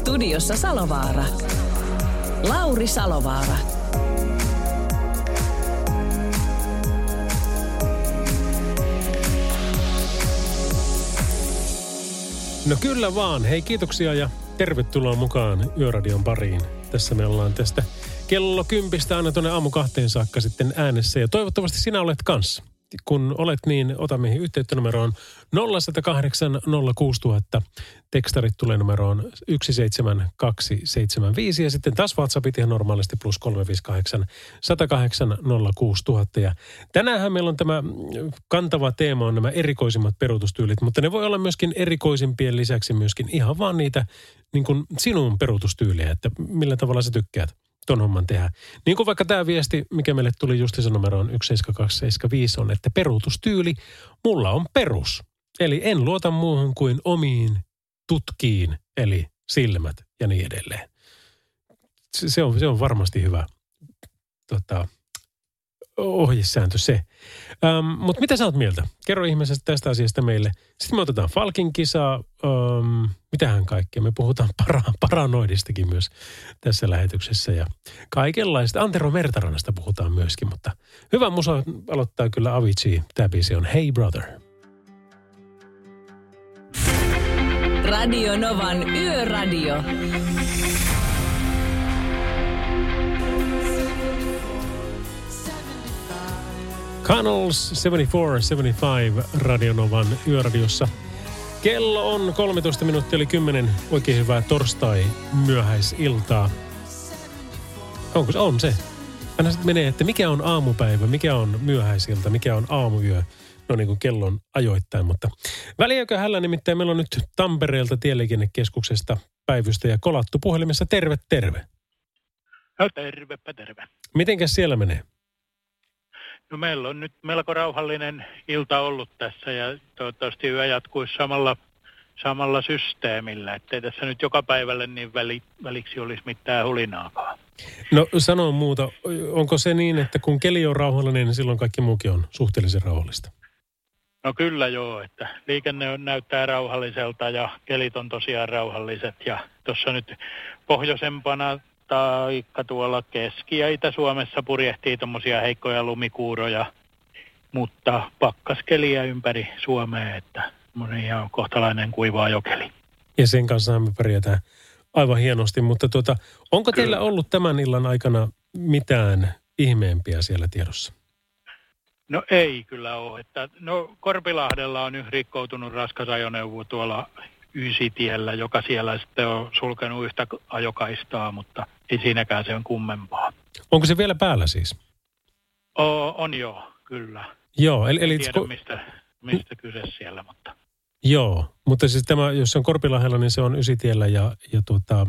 Studiossa Salovaara. Lauri Salovaara. No kyllä vaan. Hei kiitoksia ja tervetuloa mukaan Yöradion pariin. Tässä me ollaan tästä kello kympistä aina tuonne aamu kahteen saakka sitten äänessä. Ja toivottavasti sinä olet kanssa kun olet niin, ota meihin yhteyttä numeroon 0108 06000. Tekstarit tulee numeroon 17275 ja sitten taas WhatsAppit ihan normaalisti plus 358 108 06000. Ja tänäänhän meillä on tämä kantava teema on nämä erikoisimmat perutustyylit, mutta ne voi olla myöskin erikoisimpien lisäksi myöskin ihan vaan niitä niin kuin sinun perutustyyliä, että millä tavalla sä tykkäät ton homman tehdä. Niin kuin vaikka tämä viesti, mikä meille tuli justisen numeroon 17275 on, että peruutustyyli, mulla on perus. Eli en luota muuhun kuin omiin tutkiin, eli silmät ja niin edelleen. Se on, se on varmasti hyvä tota, ohjesääntö se. Ähm, Mutta mitä sä oot mieltä? Kerro ihmeessä tästä asiasta meille. Sitten me otetaan Falkin kisaa. Ähm, mitähän kaikkea. Me puhutaan para, paranoidistakin myös tässä lähetyksessä. Ja kaikenlaista. Antero Mertarannasta puhutaan myöskin. Mutta hyvä musa aloittaa kyllä Avicii. Tämä biisi on Hey Brother. Radio Novan Yöradio. Canals 74-75 Radionovan yöradiossa. Kello on 13 minuuttia eli 10. Oikein hyvää torstai myöhäisiltaa. Onko se? On se. Aina sitten menee, että mikä on aamupäivä, mikä on myöhäisilta, mikä on aamuyö. No niin kuin kellon ajoittain, mutta väliäkö hällä nimittäin meillä on nyt Tampereelta tieliikennekeskuksesta päivystä ja kolattu puhelimessa. Terve, terve. No tervepä terve. Mitenkäs siellä menee? No meillä on nyt melko rauhallinen ilta ollut tässä ja toivottavasti yö jatkuisi samalla, samalla systeemillä, ettei tässä nyt joka päivälle niin väli, väliksi olisi mitään hulinaakaan. No sano muuta. Onko se niin, että kun keli on rauhallinen, niin silloin kaikki muukin on suhteellisen rauhallista? No kyllä joo, että liikenne on, näyttää rauhalliselta ja kelit on tosiaan rauhalliset ja tuossa nyt pohjoisempana taikka tuolla Keski- ja Itä-Suomessa purjehtii tuommoisia heikkoja lumikuuroja, mutta pakkaskeliä ympäri Suomea, että ihan kohtalainen kuivaa jokeli. Ja sen kanssa me pärjätään aivan hienosti, mutta tuota, onko teillä Kyllä. ollut tämän illan aikana mitään ihmeempiä siellä tiedossa? No ei kyllä ole. Että, no Korpilahdella on nyt rikkoutunut raskas ajoneuvo tuolla Ysitiellä, joka siellä sitten on sulkenut yhtä ajokaistaa, mutta ei siinäkään se on kummempaa. Onko se vielä päällä siis? O, on joo, kyllä. Joo, eli, eli En tiedä mistä, mistä kyse siellä, mutta joo, mutta siis tämä, jos se on Korpilahdella, niin se on Ysitiellä ja, ja tuota,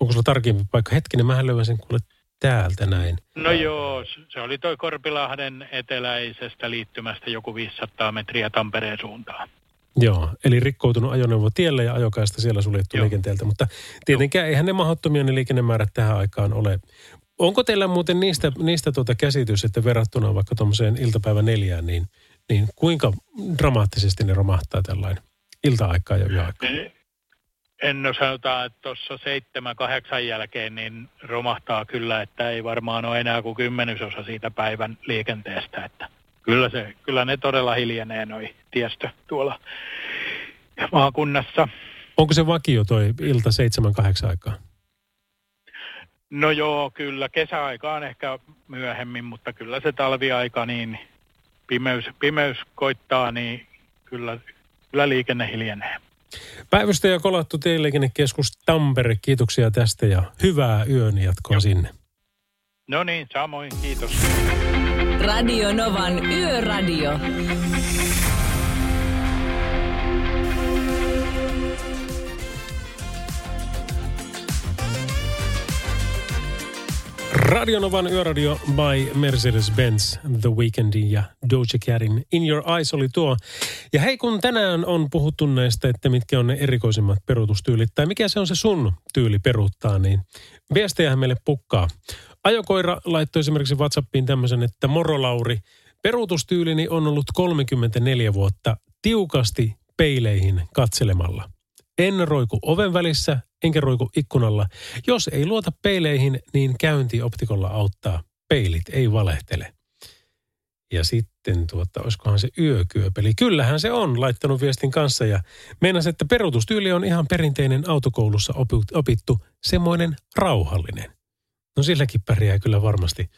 onko sulla tarkempi paikka? Hetkinen, mä löydän sen kuule täältä näin. No joo, se oli toi Korpilahden eteläisestä liittymästä joku 500 metriä Tampereen suuntaan. Joo, eli rikkoutunut ajoneuvo tielle ja ajokaista siellä suljettu Joo. liikenteeltä, mutta tietenkään eihän ne mahdottomia ne liikennemäärät tähän aikaan ole. Onko teillä muuten niistä, niistä tuota käsitys, että verrattuna vaikka tuommoiseen iltapäivä neljään, niin, niin kuinka dramaattisesti ne romahtaa tällainen ilta-aikaa ja yöaikaa? En no sanotaan, että tuossa seitsemän, kahdeksan jälkeen niin romahtaa kyllä, että ei varmaan ole enää kuin kymmenysosa siitä päivän liikenteestä. Että kyllä, se, kyllä ne todella hiljenee noi tiestö tuolla maakunnassa. Onko se vakio toi ilta seitsemän, kahdeksan aikaa? No joo, kyllä kesäaikaan ehkä myöhemmin, mutta kyllä se talviaika niin pimeys, pimeys koittaa, niin kyllä, kyllä liikenne hiljenee. Päivystä ja kolattu tieliikennekeskus Tampere, kiitoksia tästä ja hyvää yön jatkoa Joo. sinne. No niin, samoin, kiitos. Radio Novan Yöradio. Radionovan yöradio by Mercedes-Benz The Weekendin ja Doja Catin In Your Eyes oli tuo. Ja hei, kun tänään on puhuttu näistä, että mitkä on ne erikoisimmat perutustyylit, tai mikä se on se sun tyyli peruuttaa, niin viestejähän meille pukkaa. Ajokoira laittoi esimerkiksi WhatsAppiin tämmöisen, että moro Lauri, peruutustyylini on ollut 34 vuotta tiukasti peileihin katselemalla. En roiku oven välissä, enkä roiku ikkunalla. Jos ei luota peileihin, niin käynti optikolla auttaa. Peilit ei valehtele. Ja sitten tuota, olisikohan se yökyöpeli. Kyllähän se on laittanut viestin kanssa ja meinas, että perutustyyli on ihan perinteinen autokoulussa opittu, semmoinen rauhallinen. No silläkin pärjää kyllä varmasti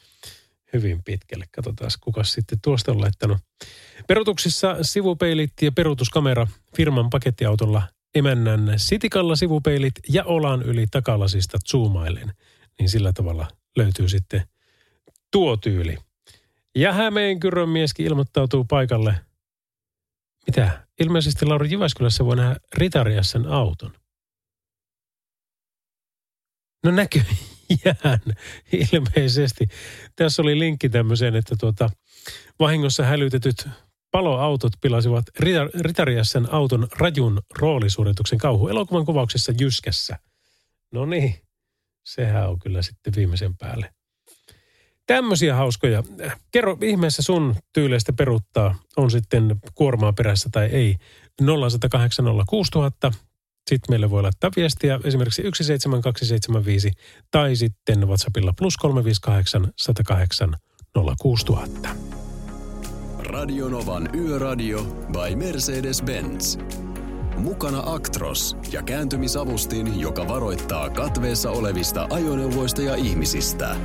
hyvin pitkälle. Katsotaan, kuka sitten tuosta on laittanut. Perutuksissa sivupeilit ja perutuskamera firman pakettiautolla emännän sitikalla sivupeilit ja olan yli takalasista zoomailen. Niin sillä tavalla löytyy sitten tuo tyyli. Ja Hämeenkyrön mieskin ilmoittautuu paikalle. Mitä? Ilmeisesti Lauri Jyväskylässä voi nähdä Ritariassen auton. No näkyy jään ilmeisesti. Tässä oli linkki tämmöiseen, että tuota, vahingossa hälytetyt paloautot pilasivat Ritariassen auton rajun roolisuorituksen kauhu elokuvan kuvauksessa Jyskässä. No niin, sehän on kyllä sitten viimeisen päälle. Tämmöisiä hauskoja. Kerro ihmeessä sun tyyleistä peruttaa, on sitten kuormaa perässä tai ei. 0806000. Sitten meille voi laittaa viestiä esimerkiksi 17275 tai sitten WhatsAppilla plus 358 108 06000. Radionovan Yöradio by Mercedes-Benz. Mukana Actros ja kääntymisavustin, joka varoittaa katveessa olevista ajoneuvoista ja ihmisistä.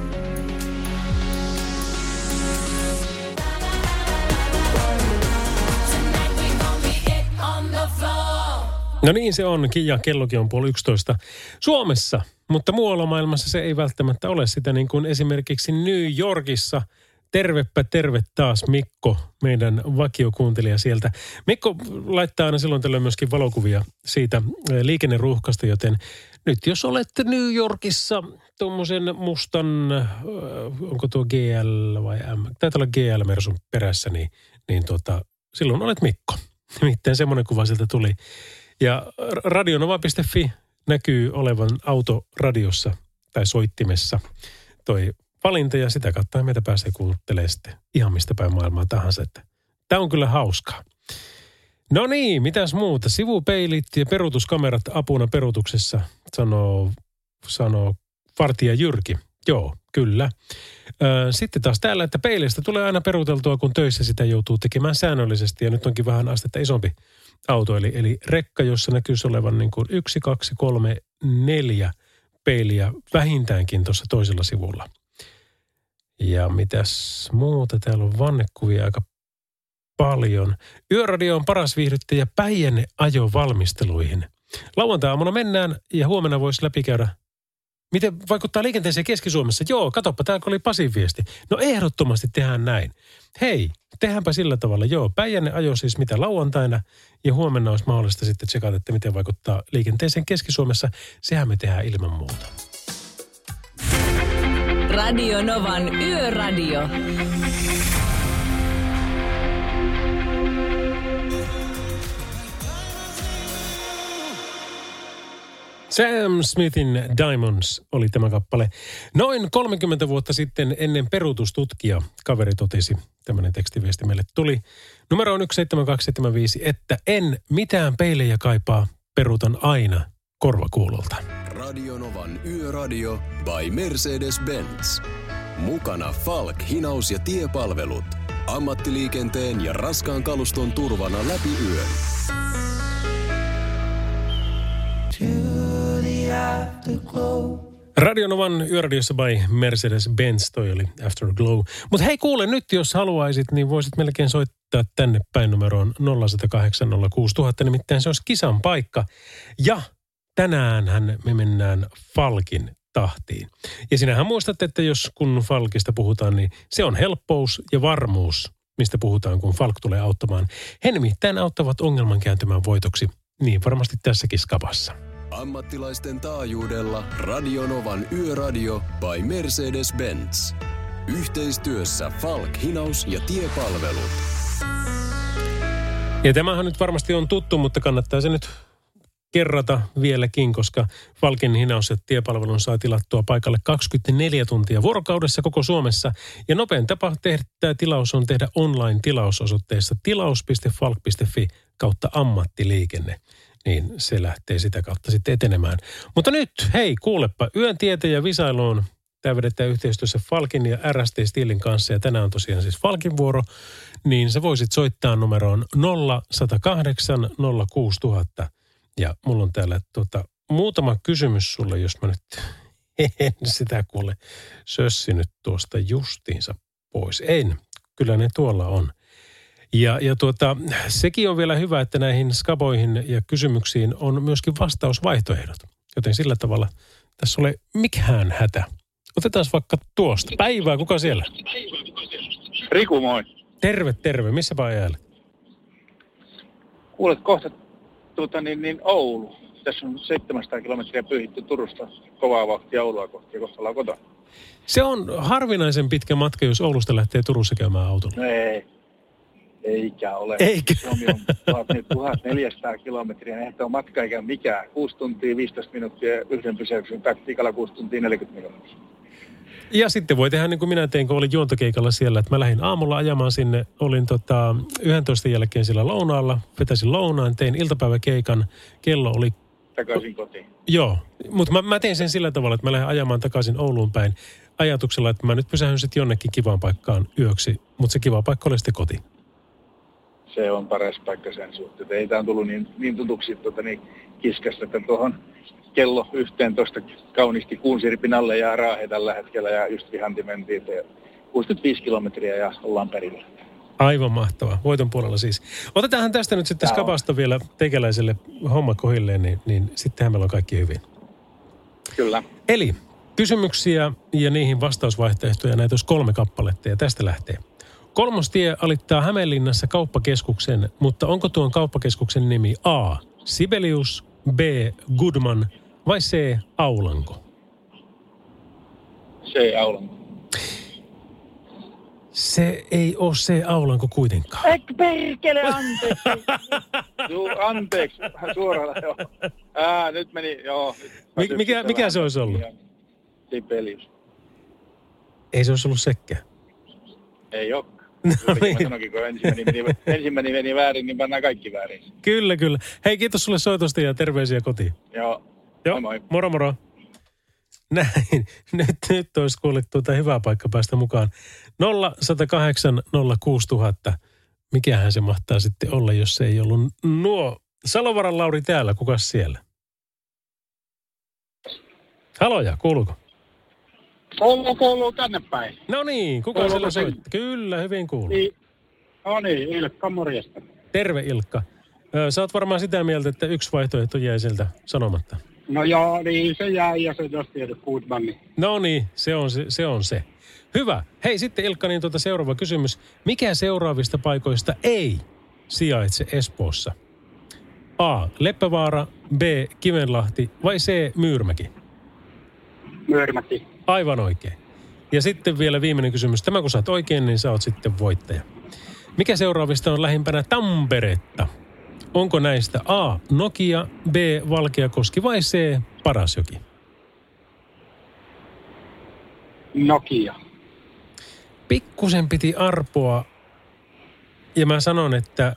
No niin se on, ja kellokin on puoli 11 Suomessa, mutta muualla maailmassa se ei välttämättä ole sitä niin kuin esimerkiksi New Yorkissa – Tervepä terve taas Mikko, meidän vakiokuuntelija sieltä. Mikko laittaa aina silloin tällöin myöskin valokuvia siitä eh, liikenneruuhkasta, joten nyt jos olette New Yorkissa tuommoisen mustan, eh, onko tuo GL vai M, taitaa olla GL-mersun perässä, niin, niin tuota, silloin olet Mikko. Nimittäin semmoinen kuva sieltä tuli. Ja radionova.fi näkyy olevan autoradiossa tai soittimessa toi valinta ja sitä kautta meitä pääsee kuuntelemaan sitten ihan mistä päin maailmaa tahansa. Että tämä on kyllä hauskaa. No niin, mitäs muuta? Sivupeilit ja perutuskamerat apuna perutuksessa, sanoo, sanoo vartija Jyrki. Joo, kyllä. Sitten taas täällä, että peileistä tulee aina peruteltua, kun töissä sitä joutuu tekemään säännöllisesti. Ja nyt onkin vähän astetta isompi auto, eli, eli rekka, jossa näkyisi olevan niin kuin yksi, kaksi, kolme, neljä peiliä vähintäänkin tuossa toisella sivulla – ja mitäs muuta? Täällä on vannekuvia aika paljon. Yöradio on paras viihdyttäjä Päijänne ajo valmisteluihin. Lauantai-aamuna mennään ja huomenna voisi läpikäydä Miten vaikuttaa liikenteeseen Keski-Suomessa? Joo, katoppa, tämä oli Pasin viesti. No ehdottomasti tehdään näin. Hei, tehdäänpä sillä tavalla. Joo, Päijänne ajo siis mitä lauantaina ja huomenna olisi mahdollista sitten tsekata, että miten vaikuttaa liikenteeseen Keski-Suomessa. Sehän me tehdään ilman muuta. Radio Novan Yöradio. Sam Smithin Diamonds oli tämä kappale. Noin 30 vuotta sitten ennen peruutustutkija kaveri totesi, tämmöinen tekstiviesti meille tuli. Numero on 17275, että en mitään peilejä kaipaa, peruutan aina korvakuulolta. Radionovan Yöradio by Mercedes-Benz. Mukana Falk, hinaus ja tiepalvelut. Ammattiliikenteen ja raskaan kaluston turvana läpi yön. Radionovan yöradiossa by Mercedes-Benz, toi oli Afterglow. Mutta hei kuule nyt, jos haluaisit, niin voisit melkein soittaa tänne päin numeroon 0108 06000, nimittäin se olisi kisan paikka. Ja tänään me mennään Falkin tahtiin. Ja sinähän muistat, että jos kun Falkista puhutaan, niin se on helppous ja varmuus, mistä puhutaan, kun Falk tulee auttamaan. He nimittäin auttavat ongelman kääntymään voitoksi. Niin varmasti tässäkin skapassa. Ammattilaisten taajuudella Radionovan Yöradio by Mercedes-Benz. Yhteistyössä Falk, Hinaus ja Tiepalvelut. Ja tämähän nyt varmasti on tuttu, mutta kannattaa se nyt kerrata vieläkin, koska Falkin hinaus ja tiepalvelun saa tilattua paikalle 24 tuntia vuorokaudessa koko Suomessa. Ja nopein tapa tehdä tämä tilaus on tehdä online-tilausosoitteessa tilaus.falk.fi kautta ammattiliikenne. Niin se lähtee sitä kautta sitten etenemään. Mutta nyt, hei, kuulepa, yön ja visailuun Tämä vedetään yhteistyössä Falkin ja RST Steelin kanssa ja tänään on tosiaan siis Falkin vuoro. Niin sä voisit soittaa numeroon 0108 06000 ja mulla on täällä tota, muutama kysymys sulle, jos mä nyt en sitä kuule sössinyt tuosta justiinsa pois. En, kyllä ne tuolla on. Ja, ja tuota, sekin on vielä hyvä, että näihin skaboihin ja kysymyksiin on myöskin vastausvaihtoehdot. Joten sillä tavalla tässä ole mikään hätä. Otetaan vaikka tuosta. Päivää, kuka siellä? Riku, moi. Terve, terve. Missä ajalla? Kuulet kohta tuota, niin, niin Oulu. Tässä on 700 kilometriä pyyhitty Turusta kovaa vauhtia Oulua kohti ja kohta ollaan kotona. Se on harvinaisen pitkä matka, jos Oulusta lähtee Turussa käymään autolla. No ei, eikä ole. Eikä. Suomi on 1400 kilometriä, eihän tämä on matka eikä mikään. 6 tuntia 15 minuuttia yhden pysäyksen taktiikalla 6 tuntia 40 minuuttia. Ja sitten voi tehdä niin kuin minä tein, kun olin juontokeikalla siellä, että mä lähdin aamulla ajamaan sinne. Olin tota 11 jälkeen siellä lounaalla, vetäisin lounaan, tein iltapäiväkeikan. Kello oli... Takaisin kotiin. Joo, mutta mä, mä tein sen sillä tavalla, että mä lähdin ajamaan takaisin Ouluun päin ajatuksella, että mä nyt pysähyn sitten jonnekin kivaan paikkaan yöksi, mutta se kiva paikka oli sitten koti. Se on paras paikka sen suhteen. Ei tämä on tullut niin, niin tutuksi tuota, niin kiskasta, että tuohon kello 11 kauniisti kuunsirpin alle ja raahe tällä hetkellä ja just vihanti mentiin 65 kilometriä ja ollaan perillä. Aivan mahtavaa. Voiton puolella siis. Otetaanhan tästä nyt sitten skapasta vielä tekeläiselle homma kohilleen, niin, niin sittenhän meillä on kaikki hyvin. Kyllä. Eli kysymyksiä ja niihin vastausvaihtoehtoja näitä olisi kolme kappaletta ja tästä lähtee. Kolmostie alittaa Hämeenlinnassa kauppakeskuksen, mutta onko tuon kauppakeskuksen nimi A. Sibelius, B. Goodman vai C. Aulanko? C. Aulanko. Se ei ole se Aulanko kuitenkaan. Ek perkele, anteeksi. Juu, anteeksi. Suoraan, joo. Ää, nyt meni, joo. Mik, mikä, mikä se olisi ollut? Sibelius. Ei se olisi ollut sekkä. Ei ole. No niin. Kun ensimmäinen meni, ensimmäinen meni väärin, niin pannaan kaikki väärin. Kyllä, kyllä. Hei, kiitos sulle soitosta ja terveisiä kotiin. Joo. Joo, Moi moi. moro moro. Näin, nyt, nyt olisi kuullut tuota hyvää paikka päästä mukaan. 0108 06000. Mikähän se mahtaa sitten olla, jos se ei ollut nuo. Salovaran Lauri täällä, kukas siellä? Haloja, kuuluuko? Kuuluu, kuuluu tänne päin. No niin, kuka Kuuluuko siellä se? soittaa? Kyllä, hyvin kuuluu. Niin, no niin, Ilkka, morjesta. Terve Ilkka. Sä oot varmaan sitä mieltä, että yksi vaihtoehto jäi sieltä sanomatta. No joo, niin se jäi ja se jos tiedät Goodman. Niin. No niin, se on se. Se on se. Hyvä. Hei sitten Ilkka, niin tuota seuraava kysymys. Mikä seuraavista paikoista ei sijaitse Espoossa? A. Leppävaara, B. Kivenlahti vai C. Myyrmäki? Myörmäki. Aivan oikein. Ja sitten vielä viimeinen kysymys. Tämä kun saat oikein, niin sä oot sitten voittaja. Mikä seuraavista on lähimpänä Tamperetta? Onko näistä A. Nokia, B. Valkeakoski vai C. Parasjoki? Nokia. Pikkusen piti arpoa ja mä sanon, että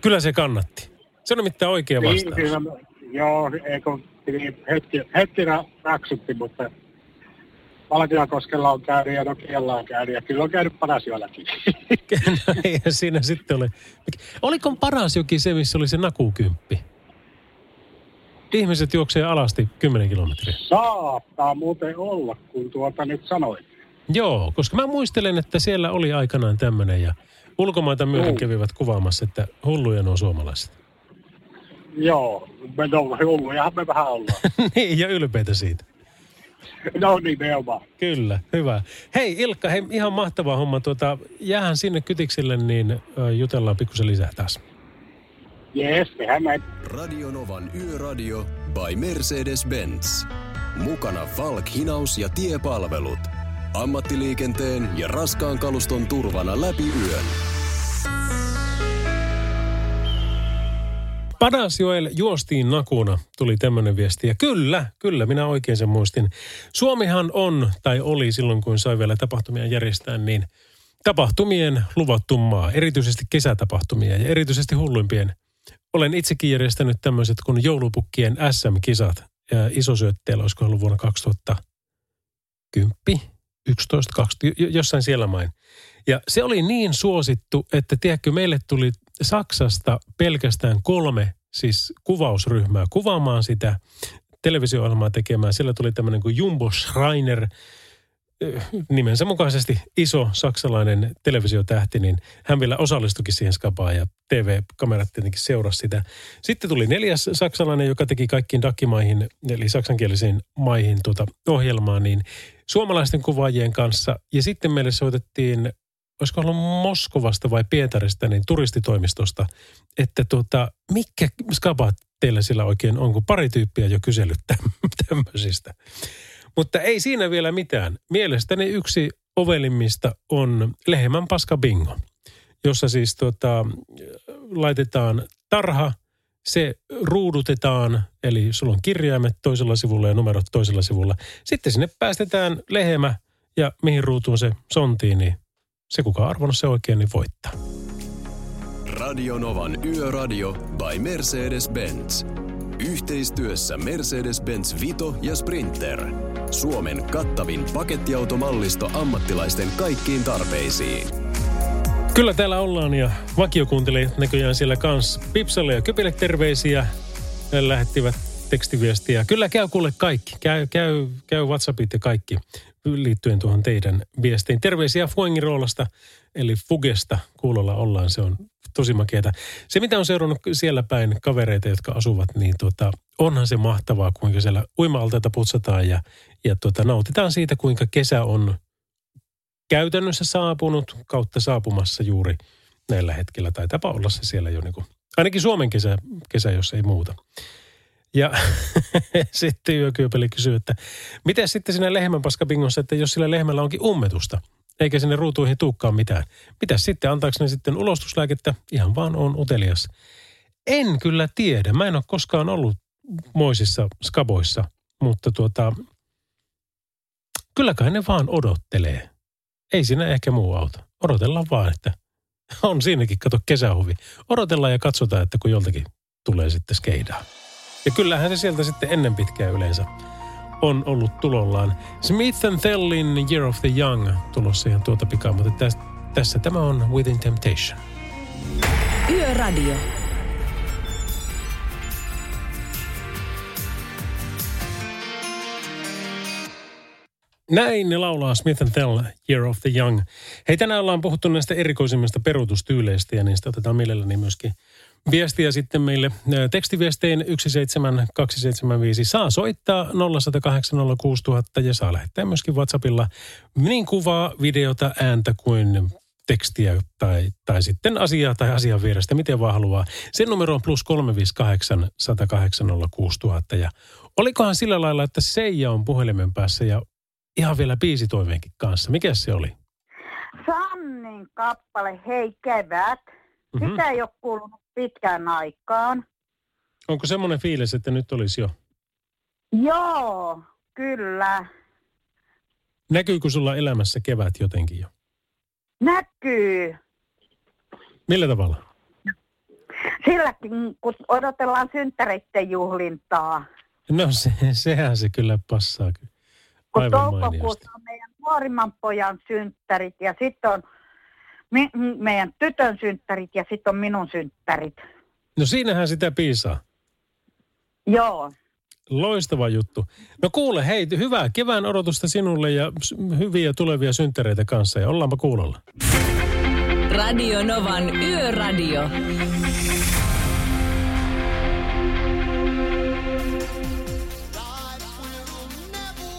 kyllä se kannatti. Se on nimittäin oikea Niin, vastaus. kyllä, joo, eikö hetki, hetki ra- raksutti, mutta Valkeakoskella on käynyt ja Nokialla on käynyt ja kyllä on käynyt Parasjoellakin. no ei siinä sitten ole. Oliko Parasjoki se, missä oli se nakukymppi? Ihmiset juoksee alasti 10 kilometriä. Saattaa muuten olla, kun tuota nyt sanoit. Joo, koska mä muistelen, että siellä oli aikanaan tämmöinen ja ulkomaita Joo. kävivät kuvaamassa, että hulluja nuo suomalaiset. Joo, me no, hullujahan me vähän ollaan. niin, ja ylpeitä siitä. no nimenomaan. Kyllä, hyvä. Hei Ilkka, hei, ihan mahtava homma. Tuota, jäähän sinne kytiksille, niin jutellaan pikkusen lisää taas. Jees, tehdään näin. Radionovan Yöradio by Mercedes-Benz. Mukana Falk-hinaus ja tiepalvelut. Ammattiliikenteen ja raskaan kaluston turvana läpi yön. Padasjoel juostiin nakuna, tuli tämmöinen viesti. Ja kyllä, kyllä, minä oikein sen muistin. Suomihan on, tai oli silloin kun sai vielä tapahtumia järjestää, niin tapahtumien luvattu maa. Erityisesti kesätapahtumia ja erityisesti hulluimpien. Olen itsekin järjestänyt tämmöiset kuin joulupukkien SM-kisat. Ja isosyötteellä, olisiko ollut vuonna 2010, 11, 20, jossain siellä main. Ja se oli niin suosittu, että tiedätkö, meille tuli Saksasta pelkästään kolme siis kuvausryhmää kuvaamaan sitä televisio-ohjelmaa tekemään. Siellä tuli tämmöinen kuin Jumbo Schreiner, nimensä mukaisesti iso saksalainen televisiotähti, niin hän vielä osallistukin siihen skapaan ja TV-kamerat tietenkin seurasi sitä. Sitten tuli neljäs saksalainen, joka teki kaikkiin dakimaihin, eli saksankielisiin maihin tuota ohjelmaa, niin suomalaisten kuvaajien kanssa. Ja sitten meille soitettiin olisiko ollut Moskovasta vai Pietarista, niin turistitoimistosta, että tuota, mikä skabat teillä sillä oikein on, kun pari tyyppiä jo kysellyt tämmöisistä. Mutta ei siinä vielä mitään. Mielestäni yksi ovelimmista on lehmän paska bingo, jossa siis tuota, laitetaan tarha, se ruudutetaan, eli sulla on kirjaimet toisella sivulla ja numerot toisella sivulla. Sitten sinne päästetään lehmä ja mihin ruutuun se sontiin, niin se kuka arvonnut se oikein, niin voittaa. Radionovan Yöradio by Mercedes-Benz. Yhteistyössä Mercedes-Benz Vito ja Sprinter. Suomen kattavin pakettiautomallisto ammattilaisten kaikkiin tarpeisiin. Kyllä täällä ollaan ja vakiokuuntelijat näköjään siellä kanssa. Pipsalle ja Köpille terveisiä. He lähettivät tekstiviestiä. Kyllä käy kuule kaikki. Käy, käy, käy WhatsAppit ja kaikki liittyen tuohon teidän viestiin. Terveisiä Fuengiroolasta, eli Fugesta kuulolla ollaan. Se on tosi makeata. Se, mitä on seurannut siellä päin kavereita, jotka asuvat, niin tuota, onhan se mahtavaa, kuinka siellä uima-altaita putsataan ja, ja tuota, nautitaan siitä, kuinka kesä on käytännössä saapunut kautta saapumassa juuri näillä hetkellä. Taitaapa olla se siellä jo niin kuin, ainakin Suomen kesä, kesä, jos ei muuta. Ja sitten yökyöpeli kysyy, että miten sitten siinä lehmänpaskabingossa, että jos sillä lehmällä onkin ummetusta, eikä sinne ruutuihin tuukkaan mitään. Mitä sitten, antaako ne sitten ulostuslääkettä? Ihan vaan on utelias. En kyllä tiedä. Mä en ole koskaan ollut moisissa skaboissa, mutta tuota, kyllä kai ne vaan odottelee. Ei siinä ehkä muu auta. Odotellaan vaan, että on siinäkin, kato kesähuvi. Odotellaan ja katsotaan, että kun joltakin tulee sitten skeidaa. Ja kyllähän se sieltä sitten ennen pitkää yleensä on ollut tulollaan. Smith Tellin Year of the Young tulossa ihan tuota pikaa, mutta tässä, tässä tämä on Within Temptation. Yöradio. Näin ne laulaa Smith Tell, Year of the Young. Hei, tänään ollaan puhuttu näistä erikoisimmista perutustyyleistä ja niistä otetaan mielelläni myöskin viestiä sitten meille tekstiviestein 17275. Saa soittaa 0806000 ja saa lähettää myöskin WhatsAppilla niin kuvaa, videota, ääntä kuin tekstiä tai, tai sitten asiaa tai asian vierestä, miten vaan haluaa. Sen numero on plus 358 108 ja olikohan sillä lailla, että Seija on puhelimen päässä ja ihan vielä biisitoiveenkin kanssa. Mikä se oli? Sannin kappale Hei kevät. Mm-hmm. Sitä ei ole kuulunut pitkään aikaan. Onko semmoinen fiilis, että nyt olisi jo? Joo, kyllä. Näkyykö sulla elämässä kevät jotenkin jo? Näkyy. Millä tavalla? Silläkin, kun odotellaan synttäreiden juhlintaa. No se, sehän se kyllä passaa. Kun toukokuussa on meidän nuorimman pojan synttärit ja sitten on mi- meidän tytön synttärit ja sitten on minun synttärit. No siinähän sitä piisaa. Joo. Loistava juttu. No kuule, hei, hyvää kevään odotusta sinulle ja hyviä tulevia synttäreitä kanssa ja ollaanpa kuulolla. Radio Novan Yöradio.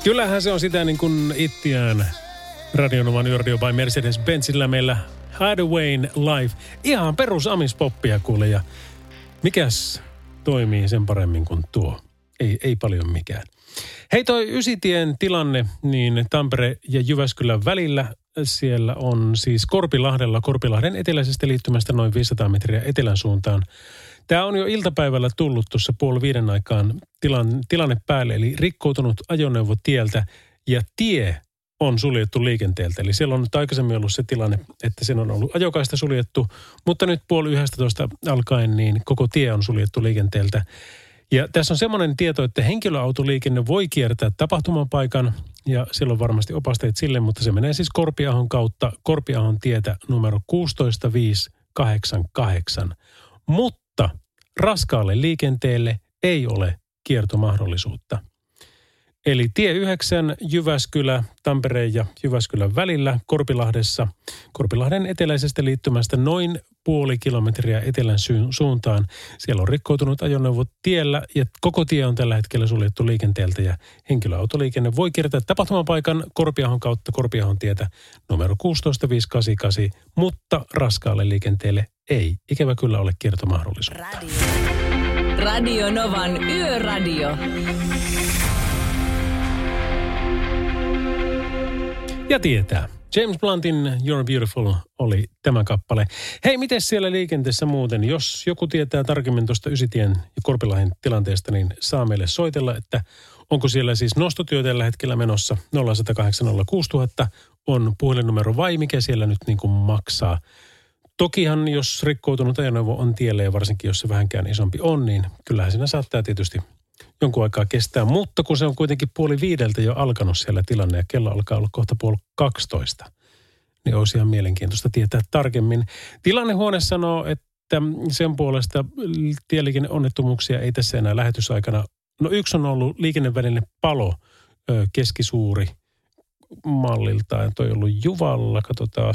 Kyllähän se on sitä niin kuin ittiään Radionovan Yöradio by Mercedes-Benzillä meillä Hideawayn Live. Ihan perus amispoppia kuule ja mikäs toimii sen paremmin kuin tuo. ei, ei paljon mikään. Hei toi Ysitien tilanne, niin Tampere ja Jyväskylän välillä siellä on siis Korpilahdella, Korpilahden eteläisestä liittymästä noin 500 metriä etelän suuntaan. Tämä on jo iltapäivällä tullut tuossa puoli viiden aikaan tilan, tilanne päälle, eli rikkoutunut ajoneuvo tieltä ja tie on suljettu liikenteeltä. Eli siellä on nyt aikaisemmin ollut se tilanne, että sen on ollut ajokaista suljettu, mutta nyt puoli yhdestä alkaen niin koko tie on suljettu liikenteeltä. Ja tässä on semmoinen tieto, että henkilöautoliikenne voi kiertää tapahtumapaikan ja siellä on varmasti opasteet sille, mutta se menee siis Korpiahon kautta, Korpiahon tietä numero 16588. Mutta raskaalle liikenteelle ei ole kiertomahdollisuutta. Eli tie 9 Jyväskylä, Tampereen ja Jyväskylän välillä Korpilahdessa, Korpilahden eteläisestä liittymästä noin puoli kilometriä etelän suuntaan. Siellä on rikkoutunut ajoneuvo tiellä ja koko tie on tällä hetkellä suljettu liikenteeltä ja henkilöautoliikenne voi kiertää tapahtumapaikan Korpiahon kautta Korpiahon tietä numero 16588, mutta raskaalle liikenteelle ei ikävä kyllä ole kiertomahdollisuutta. Radio. Radio Novan Yöradio. Ja tietää. James Bluntin You're Beautiful oli tämä kappale. Hei, miten siellä liikenteessä muuten? Jos joku tietää tarkemmin tuosta Ysitien ja Korpilahin tilanteesta, niin saa meille soitella, että onko siellä siis nostotyö tällä hetkellä menossa 0806000 on puhelinnumero vai mikä siellä nyt niin kuin maksaa. Tokihan, jos rikkoutunut ajoneuvo on tielle ja varsinkin jos se vähänkään isompi on, niin kyllähän siinä saattaa tietysti jonkun aikaa kestää. Mutta kun se on kuitenkin puoli viideltä jo alkanut siellä tilanne ja kello alkaa olla kohta puoli 12, niin olisi ihan mielenkiintoista tietää tarkemmin. Tilannehuone sanoo, että sen puolesta tieliikenneonnettomuuksia ei tässä enää lähetysaikana. No yksi on ollut liikennevälinen palo, keskisuuri malliltaan. Toi on ollut Juvalla, katsotaan.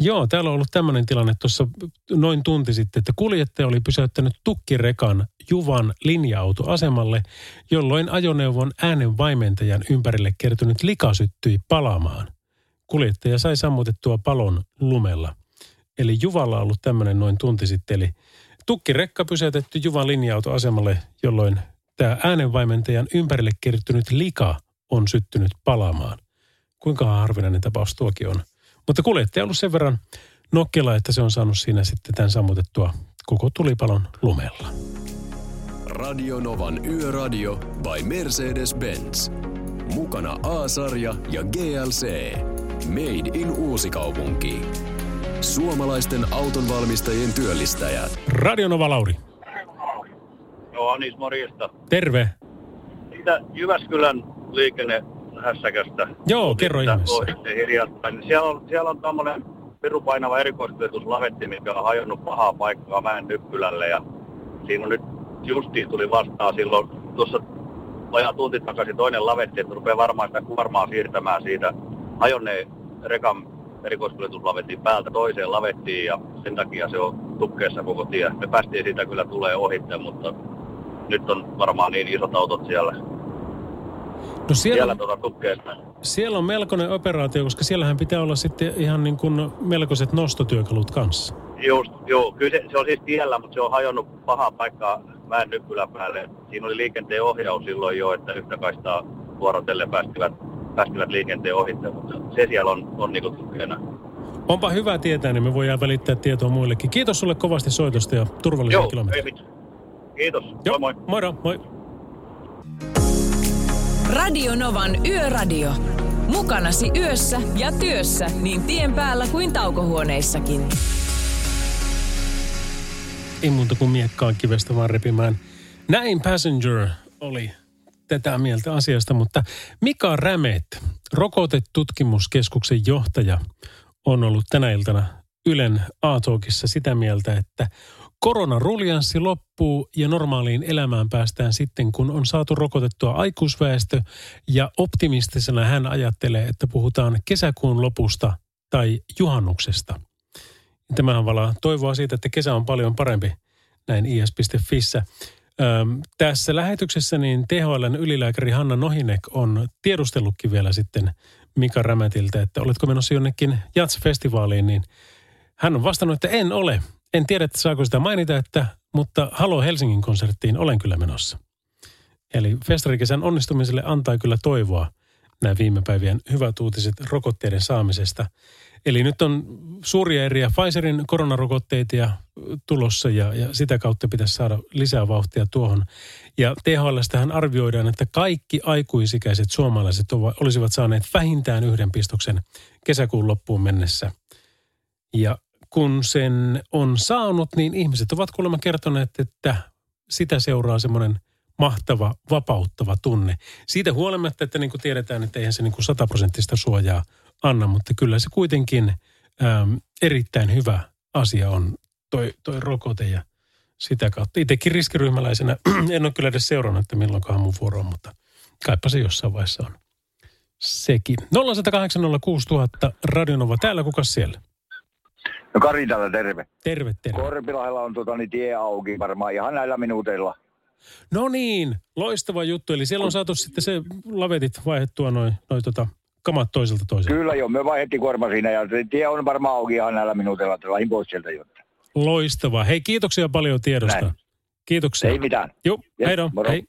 Joo, täällä on ollut tämmöinen tilanne tuossa noin tunti sitten, että kuljettaja oli pysäyttänyt tukkirekan Juvan linja-autoasemalle, jolloin ajoneuvon äänen vaimentajan ympärille kertynyt lika syttyi palamaan. Kuljettaja sai sammutettua palon lumella. Eli Juvalla on ollut tämmöinen noin tunti sitten, eli tukkirekka pysäytetty Juvan linja-autoasemalle, jolloin tämä äänenvaimentajan ympärille kertynyt lika on syttynyt palamaan. Kuinka harvinainen tapaus tuokin on. Mutta kuljettaja on ollut sen verran nokkela, että se on saanut siinä sitten tämän sammutettua koko tulipalon lumella. Radio Novan Yöradio by Mercedes-Benz. Mukana A-sarja ja GLC. Made in Uusikaupunki. Suomalaisten autonvalmistajien työllistäjät. Radio Nova Lauri. Joo, Anis, morjesta. Terve. Sitä Jyväskylän liikenne hässäkästä. Joo, kerro ihmeessä. Hiljattain. Siellä on, siellä on tämmöinen pirupainava erikoiskuljetuslavetti, mikä on hajonnut pahaa paikkaa Mäen Nyppylälle. Ja siinä on nyt justiin tuli vastaan silloin tuossa vajaa tunti takaisin toinen lavetti, että rupeaa varmaan sitä kuormaa siirtämään siitä hajonneen rekan erikoiskuljetuslavetin päältä toiseen lavettiin ja sen takia se on tukkeessa koko tie. Me päästiin siitä kyllä tulee ohitte, mutta nyt on varmaan niin isot autot siellä No siellä, siellä, tuota tukkeesta. siellä on melkoinen operaatio, koska siellähän pitää olla sitten ihan niin kuin melkoiset nostotyökalut kanssa. Just, joo. Kyllä se, se on siis tiellä, mutta se on hajonnut pahaa paikkaa mäen nyppylän päälle. Siinä oli liikenteen ohjaus silloin jo, että yhtä kaistaa vuorotellen päästivät, päästivät liikenteen ohitte, mutta se siellä on, on niin tukkeena. Onpa hyvä tietää, niin me voidaan välittää tietoa muillekin. Kiitos sulle kovasti soitosta ja turvallisia kilometrejä. mitään. Kiitos. Joo, Moi moi. Moira, moi. Radio Novan Yöradio. Mukanasi yössä ja työssä niin tien päällä kuin taukohuoneissakin. Ei muuta kuin miekkaan kivestä vaan repimään. Näin Passenger oli tätä mieltä asiasta, mutta Mika Rämet, rokotetutkimuskeskuksen johtaja, on ollut tänä iltana Ylen a sitä mieltä, että koronaruljanssi loppuu ja normaaliin elämään päästään sitten, kun on saatu rokotettua aikuisväestö. Ja optimistisena hän ajattelee, että puhutaan kesäkuun lopusta tai juhannuksesta. Tämähän valaa toivoa siitä, että kesä on paljon parempi näin is.fissä. Öm, tässä lähetyksessä niin THLn ylilääkäri Hanna Nohinek on tiedustellutkin vielä sitten Mika Rämätiltä, että oletko menossa jonnekin Jats-festivaaliin, niin hän on vastannut, että en ole. En tiedä, että saako sitä mainita, että mutta Halo Helsingin konserttiin olen kyllä menossa. Eli festarikesän onnistumiselle antaa kyllä toivoa nämä viime päivien hyvät uutiset rokotteiden saamisesta. Eli nyt on suuria eriä Pfizerin koronarokotteita tulossa ja, ja sitä kautta pitäisi saada lisää vauhtia tuohon. Ja THLstähän arvioidaan, että kaikki aikuisikäiset suomalaiset olisivat saaneet vähintään yhden pistoksen kesäkuun loppuun mennessä. Ja kun sen on saanut, niin ihmiset ovat kuulemma kertoneet, että sitä seuraa semmoinen mahtava, vapauttava tunne. Siitä huolimatta, että niin kuin tiedetään, että eihän se niin kuin sataprosenttista suojaa anna, mutta kyllä se kuitenkin äm, erittäin hyvä asia on toi, toi rokote ja sitä kautta. Itsekin riskiryhmäläisenä en ole kyllä edes seurannut, että milloinkaan mun vuoro on, mutta kaipa se jossain vaiheessa on sekin. 0806000 Radionova. Täällä kuka siellä? No Kari täällä, terve. Terve, terve. Korpilahdella on tota, niin tie auki varmaan ihan näillä minuuteilla. No niin, loistava juttu. Eli siellä on saatu sitten se lavetit vaihdettua noin noi tota, kamat toiselta toiselle. Kyllä joo, me vaihdettiin kuorma siinä ja se tie on varmaan auki ihan näillä minuuteilla, että lähdin pois sieltä jo. Loistavaa. Hei, kiitoksia paljon tiedosta. Näin. Kiitoksia. Ei mitään. Joo, Jep, hei, moro. hei.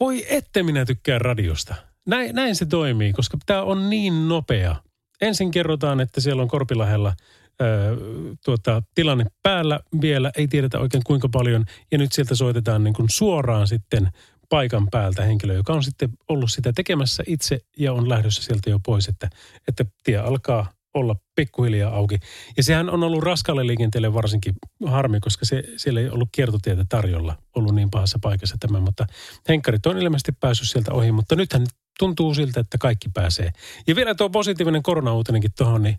Voi ette minä tykkää radiosta. Näin, näin se toimii, koska tämä on niin nopea. Ensin kerrotaan, että siellä on Korpilahella ö, tuota, tilanne päällä vielä, ei tiedetä oikein kuinka paljon. Ja nyt sieltä soitetaan niin kuin suoraan sitten paikan päältä henkilö, joka on sitten ollut sitä tekemässä itse ja on lähdössä sieltä jo pois, että, että tie alkaa olla pikkuhiljaa auki. Ja sehän on ollut raskaalle liikenteelle varsinkin harmi, koska se, siellä ei ollut kiertotietä tarjolla ollut niin pahassa paikassa tämä, mutta henkkarit on ilmeisesti päässyt sieltä ohi, mutta nythän tuntuu siltä, että kaikki pääsee. Ja vielä tuo positiivinen koronauutinenkin tuohon, niin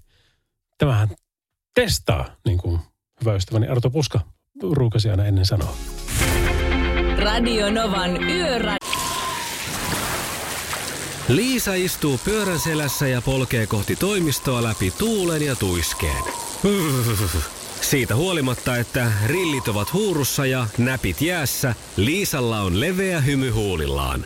tämähän testaa, niin kuin hyvä ystäväni Arto Puska ruukasi aina ennen sanoa. Radio Novan Yöradio. Liisa istuu pyörän selässä ja polkee kohti toimistoa läpi tuulen ja tuiskeen. Siitä huolimatta, että rillit ovat huurussa ja näpit jäässä, Liisalla on leveä hymy huulillaan.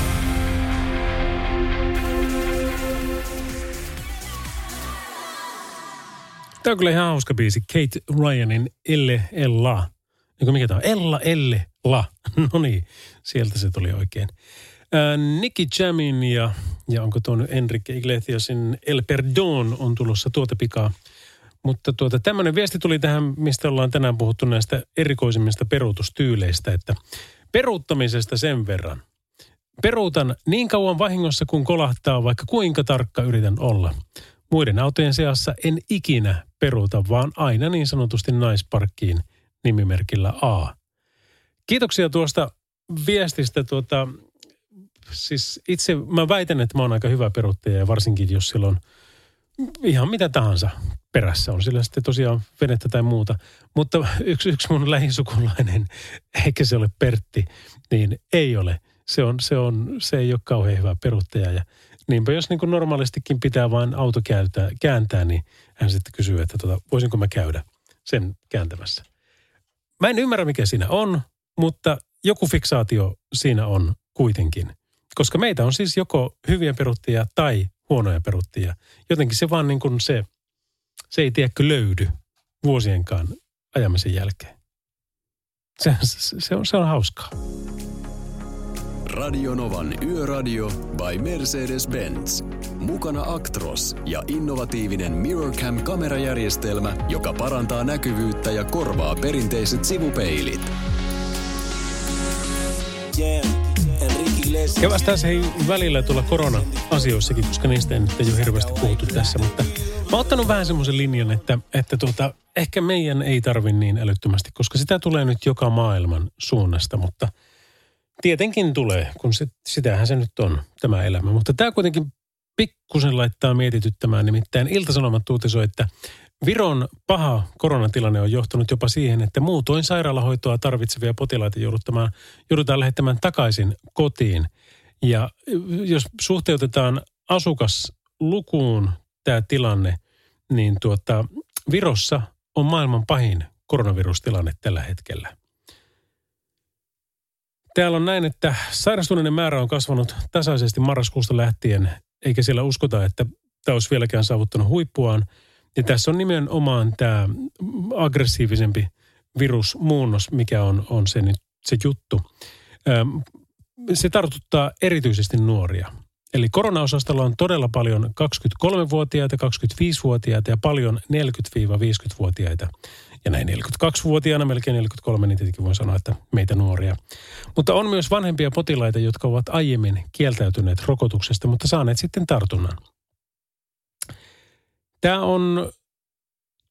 Tämä on kyllä ihan hauska biisi. Kate Ryanin Elle Ella. Niin mikä tämä on? Ella Elle La. No niin, sieltä se tuli oikein. Ää, Nicky Jamin ja, ja onko tuon Enrique Iglesiasin El Perdón on tulossa tuota pikaa. Mutta tuota, tämmöinen viesti tuli tähän, mistä ollaan tänään puhuttu näistä erikoisimmista peruutustyyleistä, että peruuttamisesta sen verran. Peruutan niin kauan vahingossa, kun kolahtaa, vaikka kuinka tarkka yritän olla. Muiden autojen seassa en ikinä peruuta, vaan aina niin sanotusti naisparkkiin nimimerkillä A. Kiitoksia tuosta viestistä. Tuota, siis itse mä väitän, että mä oon aika hyvä peruuttaja ja varsinkin jos silloin ihan mitä tahansa perässä on. Sillä sitten tosiaan venettä tai muuta. Mutta yksi, yksi mun lähisukulainen, eikä se ole Pertti, niin ei ole. Se, on, se, on, se ei ole kauhean hyvä peruuttaja. Ja niinpä jos niin kuin normaalistikin pitää vain auto kääntää, kääntää, niin hän sitten kysyy, että tota, voisinko mä käydä sen kääntämässä. Mä en ymmärrä, mikä siinä on, mutta joku fiksaatio siinä on kuitenkin. Koska meitä on siis joko hyviä peruttajia tai huonoja peruttajia. Jotenkin se vaan niin kuin se, se ei tiedäkö löydy vuosienkaan ajamisen jälkeen. Se, se, se, on, se on hauskaa. Radionovan Yöradio by Mercedes-Benz. Mukana Actros ja innovatiivinen MirrorCam kamerajärjestelmä, joka parantaa näkyvyyttä ja korvaa perinteiset sivupeilit. Kevästäisi hei välillä tulla korona-asioissakin, koska niistä ei nyt jo hirveästi puhuttu tässä, mutta mä oon ottanut vähän semmoisen linjan, että, että tuota, ehkä meidän ei tarvi niin älyttömästi, koska sitä tulee nyt joka maailman suunnasta, mutta tietenkin tulee, kun se, sitähän se nyt on, tämä elämä. Mutta tämä kuitenkin pikkusen laittaa mietityttämään, nimittäin Ilta-Sanomat uutisoi, että Viron paha koronatilanne on johtanut jopa siihen, että muutoin sairaalahoitoa tarvitsevia potilaita joudutaan, joudutaan lähettämään takaisin kotiin. Ja jos suhteutetaan asukaslukuun tämä tilanne, niin tuota, Virossa on maailman pahin koronavirustilanne tällä hetkellä. Täällä on näin, että sairastuneiden määrä on kasvanut tasaisesti marraskuusta lähtien, eikä siellä uskota, että tämä olisi vieläkään saavuttanut huippuaan. Ja tässä on nimenomaan tämä aggressiivisempi virusmuunnos, mikä on, on se, nyt, se juttu. Se tartuttaa erityisesti nuoria. Eli koronaosastolla on todella paljon 23-vuotiaita, 25-vuotiaita ja paljon 40-50-vuotiaita. Ja näin 42-vuotiaana, melkein 43, niin tietenkin voin sanoa, että meitä nuoria. Mutta on myös vanhempia potilaita, jotka ovat aiemmin kieltäytyneet rokotuksesta, mutta saaneet sitten tartunnan. Tämä on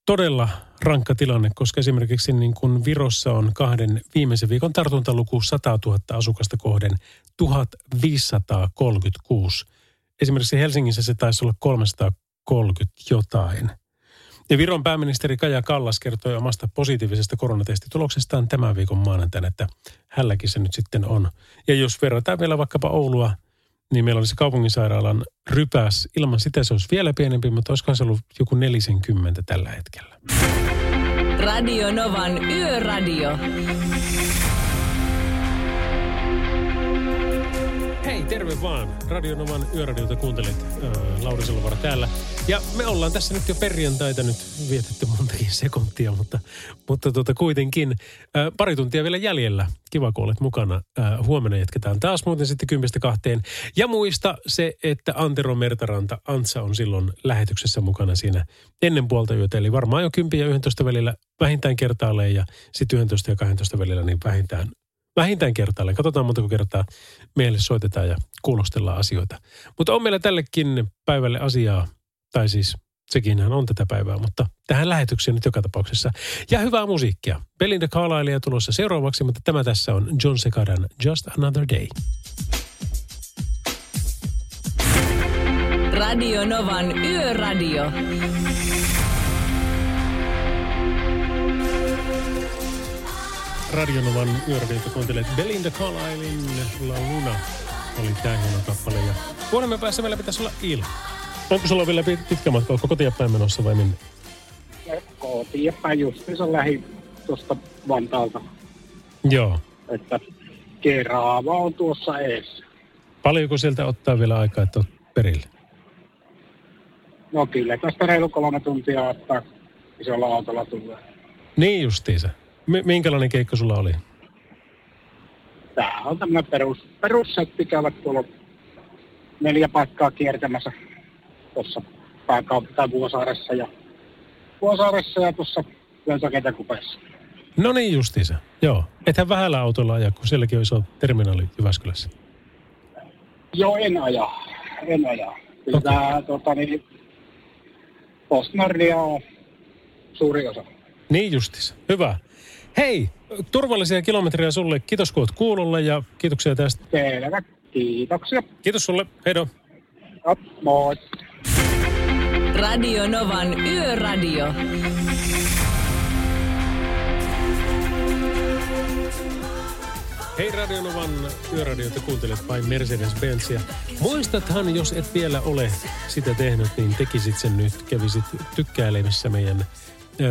todella rankka tilanne, koska esimerkiksi niin kuin Virossa on kahden viimeisen viikon tartuntaluku 100 000 asukasta kohden 1536. Esimerkiksi Helsingissä se taisi olla 330 jotain. Ja Viron pääministeri Kaja Kallas kertoi omasta positiivisesta koronatestituloksestaan tämän viikon maanantaina, että hälläkin se nyt sitten on. Ja jos verrataan vielä vaikkapa Oulua, niin meillä olisi kaupunginsairaalan rypäs. Ilman sitä se olisi vielä pienempi, mutta olisikohan se ollut joku 40 tällä hetkellä. Radio Novan Yöradio. Hei, terve vaan. Radionoman yöradiota kuuntelit. Äh, Lauri Silvara täällä. Ja me ollaan tässä nyt jo perjantaita nyt vietetty montakin sekuntia, mutta, mutta tuota, kuitenkin äh, pari tuntia vielä jäljellä. Kiva, kun olet mukana. Äh, huomenna jatketaan taas muuten sitten kymmenestä kahteen. Ja muista se, että Antero Mertaranta, Antsa on silloin lähetyksessä mukana siinä ennen puolta yötä. Eli varmaan jo 10 ja 11 välillä vähintään kertaalleen ja sitten 11 ja 12 välillä niin vähintään vähintään kertaalleen. Katsotaan montako kertaa meille soitetaan ja kuulostellaan asioita. Mutta on meillä tällekin päivälle asiaa, tai siis sekinhän on tätä päivää, mutta tähän lähetykseen nyt joka tapauksessa. Ja hyvää musiikkia. Belinda Carlisle tulossa seuraavaksi, mutta tämä tässä on John Secadan Just Another Day. Radio Novan Yöradio. Radionovan yöradiota kuuntelet Belinda Carlislein La Luna oli tämä hieno kappale. Ja vuoden päässä meillä pitäisi olla ilma. Onko sulla vielä pitkä matka? Onko kotiapäin menossa vai minne? Kotiapäin just se on lähi tuosta Vantaalta. Joo. Että Keraava on tuossa eessä. Paljonko sieltä ottaa vielä aikaa, että olet perille? No kyllä, tästä reilu kolme tuntia ottaa isolla autolla tulee. Niin justiinsa. Minkälainen keikka sulla oli? Tää on tämmönen perus, perussetti käydä tuolla neljä paikkaa kiertämässä tuossa pääkaupunki- tai Vuosaaressa ja, Vuosaaressa ja tuossa lentokentäkupeessa. No niin justiinsa, joo. Ethän vähällä autolla aja, kun sielläkin on iso terminaali Jyväskylässä. Joo, en aja. En aja. Kyllä okay. tää, tota, niin, Postnordia on suuri osa. Niin justiinsa, hyvä. Hei, turvallisia kilometrejä sulle. Kiitos kun oot kuulolla ja kiitoksia tästä. Selvä, kiitoksia. Kiitos sulle, heido. Ja, moi. Radio Novan Yöradio. Hei Radionovan yöradiota kuuntelet vain Mercedes-Benzia. Muistathan, jos et vielä ole sitä tehnyt, niin tekisit sen nyt. Kävisit tykkäilemässä meidän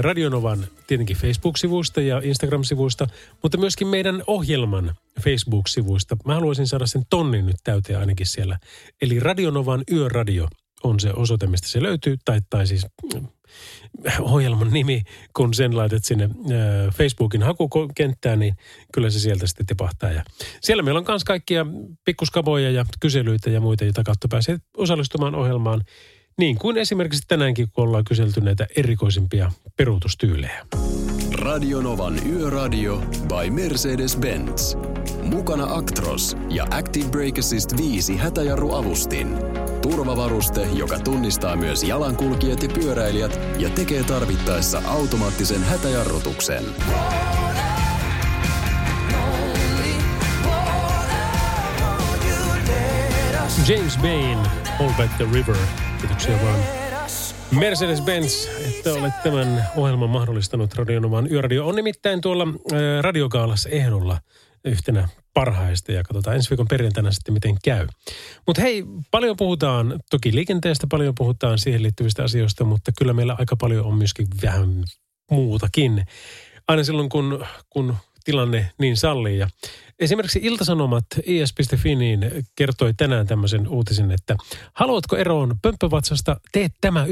Radionovan tietenkin Facebook-sivuista ja Instagram-sivuista, mutta myöskin meidän ohjelman Facebook-sivuista. Mä haluaisin saada sen tonnin nyt täyteen ainakin siellä. Eli Radionovan yöradio on se osoite, mistä se löytyy, tai, tai siis mm, ohjelman nimi, kun sen laitat sinne äh, Facebookin hakukenttään, niin kyllä se sieltä sitten tipahtaa. Ja siellä meillä on myös kaikkia pikkuskaboja ja kyselyitä ja muita, joita kautta pääsee osallistumaan ohjelmaan. Niin kuin esimerkiksi tänäänkin, kun ollaan kyselty näitä erikoisimpia peruutustyylejä. Radionovan Yöradio by Mercedes-Benz. Mukana Actros ja Active Brake Assist 5 hätäjarruavustin. Turvavaruste, joka tunnistaa myös jalankulkijat ja pyöräilijät ja tekee tarvittaessa automaattisen hätäjarrutuksen. James Bain, Hold Back the River. Kiitoksia vaan Mercedes-Benz, että olet tämän ohjelman mahdollistanut Radionovan yöradio. On nimittäin tuolla äh, radiokaalassa ehdolla yhtenä parhaista ja katsotaan ensi viikon perjantaina sitten miten käy. Mutta hei, paljon puhutaan toki liikenteestä, paljon puhutaan siihen liittyvistä asioista, mutta kyllä meillä aika paljon on myöskin vähän muutakin. Aina silloin kun, kun tilanne niin sallii. Ja esimerkiksi Iltasanomat is.fi niin kertoi tänään tämmöisen uutisen, että haluatko eroon pömppävatsasta, teet tämä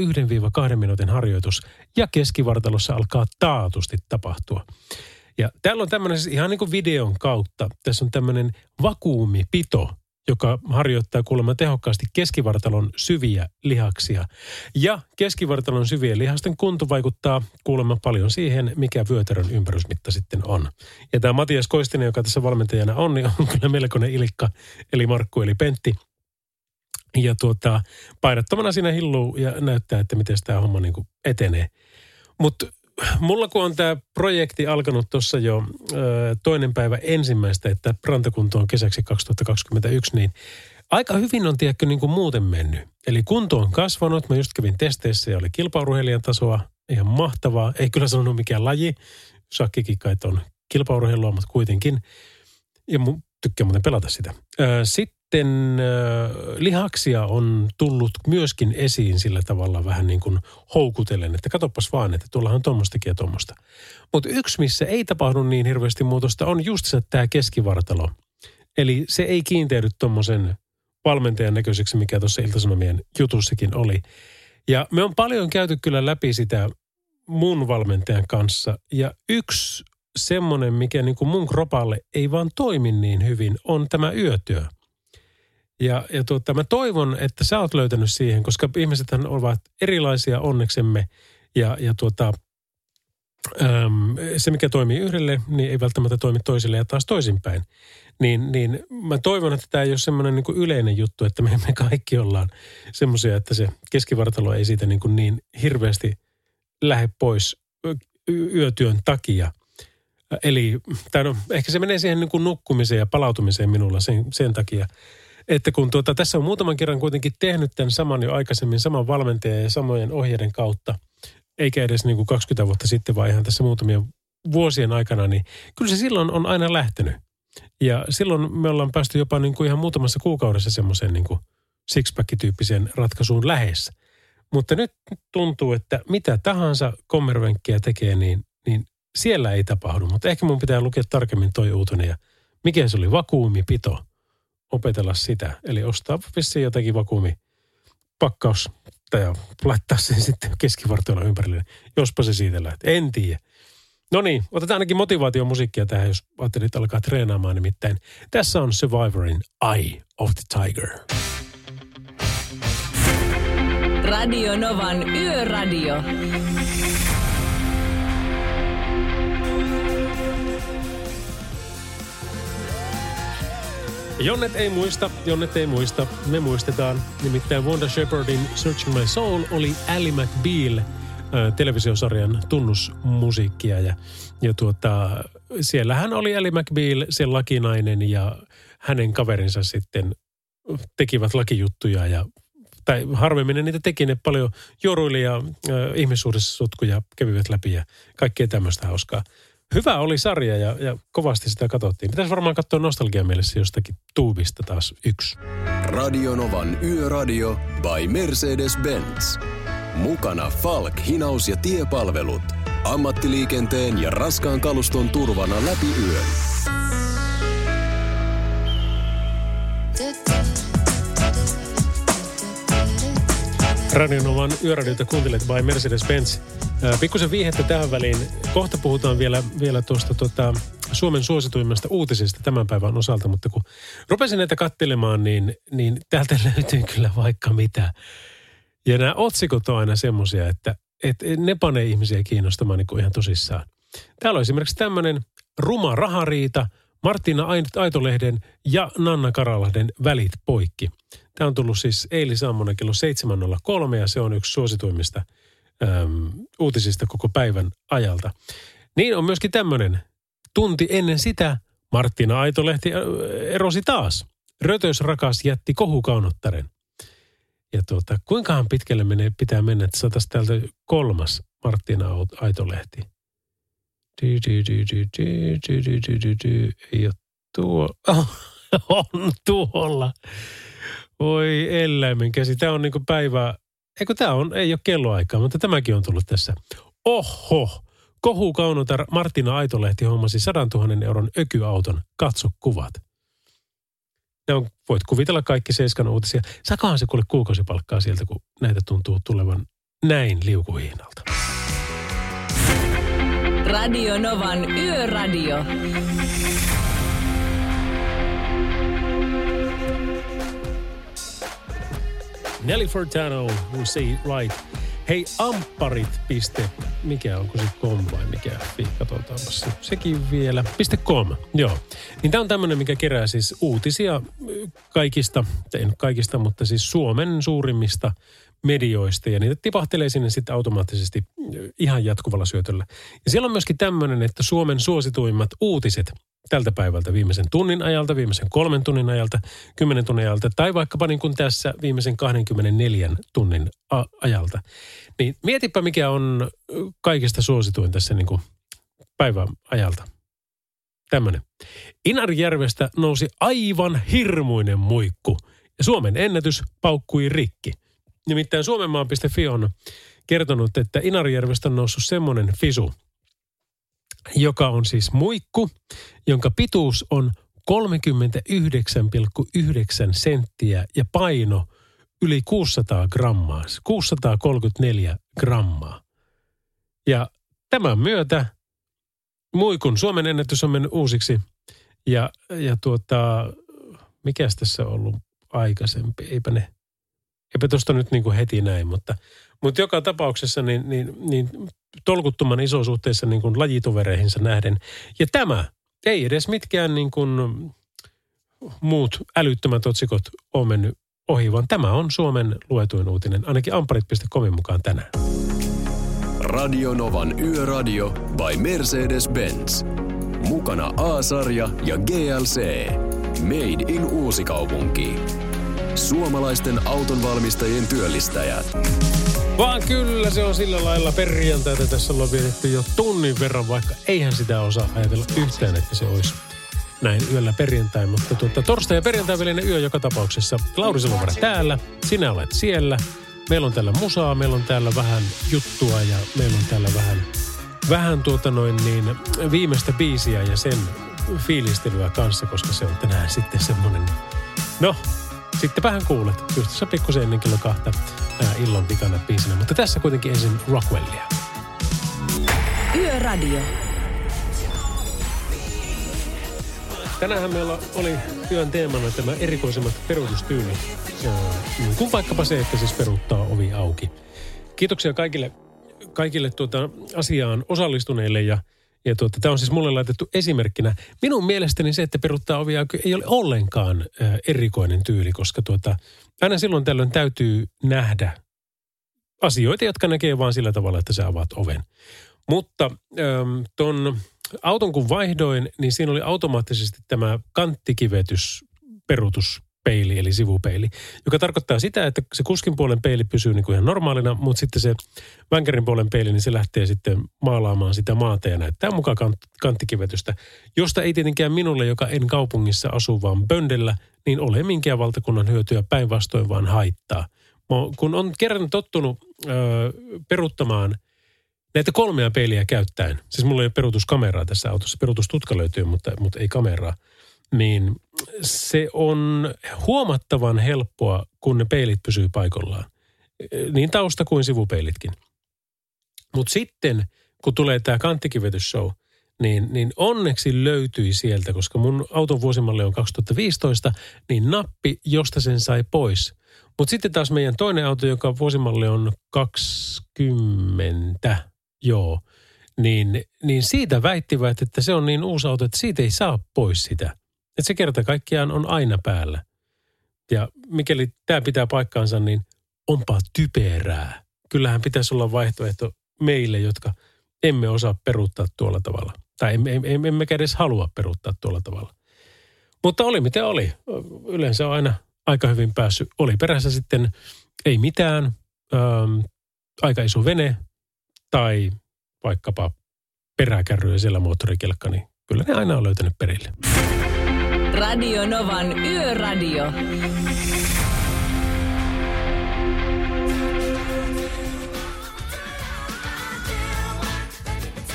1-2 minuutin harjoitus ja keskivartalossa alkaa taatusti tapahtua. Ja täällä on tämmöinen siis ihan niin kuin videon kautta, tässä on tämmöinen vakuumipito, joka harjoittaa kuulemma tehokkaasti keskivartalon syviä lihaksia. Ja keskivartalon syvien lihasten kunto vaikuttaa kuulemma paljon siihen, mikä vyötärön ympärysmitta sitten on. Ja tämä Matias Koistinen, joka tässä valmentajana on, niin on kyllä melkoinen ilikka, eli Markku eli Pentti. Ja tuota, painattomana siinä hilluu ja näyttää, että miten tämä homma niin etenee. Mutta mulla kun on tämä projekti alkanut tuossa jo ö, toinen päivä ensimmäistä, että rantakunto on kesäksi 2021, niin aika hyvin on tiedätkö niin kuin muuten mennyt. Eli kunto on kasvanut. Mä just kävin testeissä ja oli kilpaurheilijan tasoa. Ihan mahtavaa. Ei kyllä sanonut mikään laji. Shakkikikait on kilpaurheilua, mutta kuitenkin. Ja mun tykkää muuten pelata sitä. Sitten sitten äh, lihaksia on tullut myöskin esiin sillä tavalla vähän niin kuin houkutellen, että katoppas vaan, että tuollahan on tuommoistakin ja tuommoista. Mutta yksi, missä ei tapahdu niin hirveästi muutosta, on just se tämä keskivartalo. Eli se ei kiinteydy tuommoisen valmentajan näköiseksi, mikä tuossa Iltasanomien jutussakin oli. Ja me on paljon käyty kyllä läpi sitä mun valmentajan kanssa. Ja yksi semmoinen, mikä niin kuin mun kropalle ei vaan toimi niin hyvin, on tämä yötyö – ja, ja tuota, mä toivon, että sä oot löytänyt siihen, koska ihmisethän ovat erilaisia onneksemme. Ja, ja tuota, äm, se, mikä toimii yhdelle, niin ei välttämättä toimi toiselle ja taas toisinpäin. Niin, niin mä toivon, että tämä ei ole semmoinen niin yleinen juttu, että me, me kaikki ollaan semmoisia, että se keskivartalo ei siitä niin, kuin niin hirveästi lähde pois yötyön takia. Eli tai no, ehkä se menee siihen niin kuin nukkumiseen ja palautumiseen minulla sen, sen takia – että kun tuota, tässä on muutaman kerran kuitenkin tehnyt tämän saman jo aikaisemmin, saman valmentajan ja samojen ohjeiden kautta, eikä edes niin kuin 20 vuotta sitten, vaan ihan tässä muutamien vuosien aikana, niin kyllä se silloin on aina lähtenyt. Ja silloin me ollaan päästy jopa niin kuin ihan muutamassa kuukaudessa semmoiseen niin kuin sixpack-tyyppiseen ratkaisuun lähes. Mutta nyt tuntuu, että mitä tahansa kommervenkkiä tekee, niin, niin siellä ei tapahdu. Mutta ehkä mun pitää lukea tarkemmin toi uutinen ja mikä se oli, vakuumipito opetella sitä. Eli ostaa vissiin jotakin vakuumi pakkaus tai laittaa sen sitten keskivartiolla ympärille, jospa se siitä lähtee. En tiedä. No niin, otetaan ainakin motivaatiomusiikkia tähän, jos ajattelit alkaa treenaamaan. Nimittäin tässä on Survivorin Eye of the Tiger. Radio Novan Yöradio. Jonnet ei muista, Jonnet ei muista, me muistetaan. Nimittäin Wanda Shepardin Searching My Soul oli Ally McBeal televisiosarjan tunnusmusiikkia. Ja, ja tuota, siellähän oli Ally McBeal, se lakinainen ja hänen kaverinsa sitten tekivät lakijuttuja ja tai harvemmin ne niitä teki, ne paljon joruili ja äh, ihmissuhdessotkuja kävivät läpi ja kaikkea tämmöistä hauskaa hyvä oli sarja ja, ja kovasti sitä katsottiin. Pitäisi varmaan katsoa nostalgia mielessä jostakin tuubista taas yksi. Radionovan Yöradio by Mercedes-Benz. Mukana Falk, hinaus ja tiepalvelut. Ammattiliikenteen ja raskaan kaluston turvana läpi yön. Radionovan yöradiota kuuntelet by Mercedes-Benz. Pikkusen viihettä tähän väliin. Kohta puhutaan vielä, vielä tuosta tota, Suomen suosituimmasta uutisista tämän päivän osalta, mutta kun rupesin näitä kattelemaan, niin, niin täältä löytyy kyllä vaikka mitä. Ja nämä otsikot on aina semmoisia, että, että ne panee ihmisiä kiinnostamaan niin kuin ihan tosissaan. Täällä on esimerkiksi tämmöinen ruma rahariita, Martina Aitolehden ja Nanna Karalahden välit poikki. Tämä on tullut siis eilisaamuna kello 7.03 ja se on yksi suosituimmista – äm, uutisista koko päivän ajalta. Niin on myöskin tämmöinen. Tunti ennen sitä Marttina Aitolehti erosi taas. Rötös rakas jätti kohukaunottaren. Ja tuota, kuinkahan pitkälle menee, pitää mennä, että saataisiin täältä kolmas Marttina Aitolehti. Dy, dy, dy, dy, dy, dy, dy, dy, dy, dy. Ei ole tuo. on tuolla. Voi eläimen käsi. Tämä on niinku päivä, eikö tämä on, ei ole kelloaikaa, mutta tämäkin on tullut tässä. Oho, kohu kaunotar Martina Aitolehti hommasi 100 000 euron ökyauton. Katso kuvat. Ne on, voit kuvitella kaikki Seiskan uutisia. Sakahan se kuule kuukausipalkkaa sieltä, kun näitä tuntuu tulevan näin liukuhiinalta. Radio Novan Yöradio. Nelly Furtado, we say it right. Hei, ampparit. Piste, mikä onko se com vai mikä? Katsotaanpas se. Sekin vielä. Piste com, joo. Niin tämä on tämmöinen, mikä kerää siis uutisia kaikista, nyt kaikista, mutta siis Suomen suurimmista medioista ja niitä tipahtelee sinne sitten automaattisesti ihan jatkuvalla syötöllä. Ja siellä on myöskin tämmöinen, että Suomen suosituimmat uutiset tältä päivältä viimeisen tunnin ajalta, viimeisen kolmen tunnin ajalta, kymmenen tunnin ajalta tai vaikkapa niin kuin tässä viimeisen 24 tunnin a- ajalta. Niin mietipä mikä on kaikista suosituin tässä niin kuin päivän ajalta. Tämmöinen. Inarijärvestä nousi aivan hirmuinen muikku ja Suomen ennätys paukkui rikki. Nimittäin suomenmaa.fi on kertonut, että Inarijärvestä on noussut semmoinen fisu – joka on siis muikku, jonka pituus on 39,9 senttiä ja paino yli 600 grammaa, 634 grammaa. Ja tämän myötä muikun Suomen ennätys on mennyt uusiksi. Ja, ja tuota, mikäs tässä on ollut aikaisempi? Eipä ne, eipä tuosta nyt niin kuin heti näin, mutta, mutta joka tapauksessa niin, niin, niin tolkuttoman iso suhteessa niin kuin lajitovereihinsa nähden. Ja tämä ei edes mitkään niin kuin muut älyttömät otsikot ole mennyt ohi, vaan tämä on Suomen luetuin uutinen, ainakin amparit.comin mukaan tänään. Radio Novan Yöradio by Mercedes-Benz. Mukana A-sarja ja GLC. Made in Uusikaupunki. Suomalaisten autonvalmistajien työllistäjät. Vaan kyllä se on sillä lailla perjantaita. Tässä ollaan vietetty jo tunnin verran, vaikka eihän sitä osaa ajatella yhtään, että se olisi näin yöllä perjantai. Mutta tuota, torstai ja perjantai välinen yö joka tapauksessa. Lauri Silvara täällä, sinä olet siellä. Meillä on täällä musaa, meillä on täällä vähän juttua ja meillä on täällä vähän, vähän tuota noin niin viimeistä biisiä ja sen fiilistelyä kanssa, koska se on tänään sitten semmoinen, no Sittenpähän kuulet, just se pikkusen ennen kello kahta ää, illan vikana biisinä. Mutta tässä kuitenkin ensin Rockwellia. Yöradio. Tänään meillä oli työn teemana tämä erikoisemmat peruutustyylit. Niin kuin vaikkapa se, että siis peruuttaa ovi auki. Kiitoksia kaikille, kaikille tuota asiaan osallistuneille ja ja tuota, tämä on siis mulle laitettu esimerkkinä. Minun mielestäni se, että peruttaa ovia ei ole ollenkaan erikoinen tyyli, koska tuota, aina silloin tällöin täytyy nähdä asioita, jotka näkee vain sillä tavalla, että sä avaat oven. Mutta ähm, ton auton kun vaihdoin, niin siinä oli automaattisesti tämä kanttikivetys perutus peili, eli sivupeili, joka tarkoittaa sitä, että se kuskin puolen peili pysyy niin kuin ihan normaalina, mutta sitten se vänkärin puolen peili, niin se lähtee sitten maalaamaan sitä maata ja näyttää mukaan kant- kanttikivetystä, josta ei tietenkään minulle, joka en kaupungissa asu, vaan böndellä, niin ole minkään valtakunnan hyötyä päinvastoin vaan haittaa. Mä, kun on kerran tottunut ö, peruttamaan näitä kolmea peiliä käyttäen, siis mulla ei ole perutuskameraa tässä autossa, perutustutka löytyy, mutta, mutta ei kameraa – niin se on huomattavan helppoa, kun ne peilit pysyy paikallaan. Niin tausta kuin sivupeilitkin. Mutta sitten, kun tulee tämä kanttikivetysshow, niin, niin onneksi löytyi sieltä, koska mun auton vuosimalli on 2015, niin nappi, josta sen sai pois. Mutta sitten taas meidän toinen auto, joka vuosimalli on 20, joo, niin, niin siitä väittivät, että se on niin uusi auto, että siitä ei saa pois sitä. Että se kerta kaikkiaan on aina päällä. Ja mikäli tämä pitää paikkaansa, niin onpa typerää. Kyllähän pitäisi olla vaihtoehto meille, jotka emme osaa peruuttaa tuolla tavalla. Tai emme, emme, emme edes halua peruuttaa tuolla tavalla. Mutta oli miten oli. Yleensä on aina aika hyvin päässyt. Oli perässä sitten ei mitään, ähm, aika iso vene tai vaikkapa peräkärry siellä moottorikelkka, niin kyllä ne aina on löytänyt perille. Radio Novan Yöradio.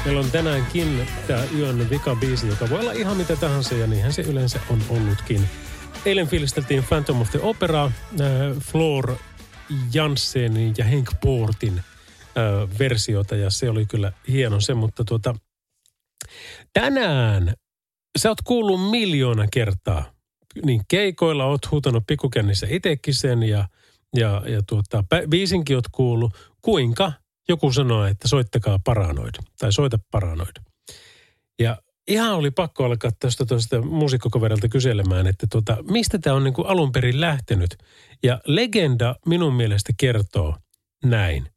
Meillä on tänäänkin tämä yön vikabiisi, joka voi olla ihan mitä tahansa ja niinhän se yleensä on ollutkin. Eilen fiilisteltiin Phantom of the Opera, äh, Floor Janssenin ja Henk Portin äh, versiota ja se oli kyllä hieno se, mutta tuota, tänään sä oot kuullut miljoona kertaa, niin keikoilla oot huutanut pikukännissä itekin sen ja, ja, ja tuota, biisinkin oot kuullut, kuinka joku sanoo, että soittakaa paranoid tai soita paranoid. Ja ihan oli pakko alkaa tästä tuosta muusikkokaverilta kyselemään, että tuota, mistä tämä on niin kuin alun perin lähtenyt. Ja legenda minun mielestä kertoo näin,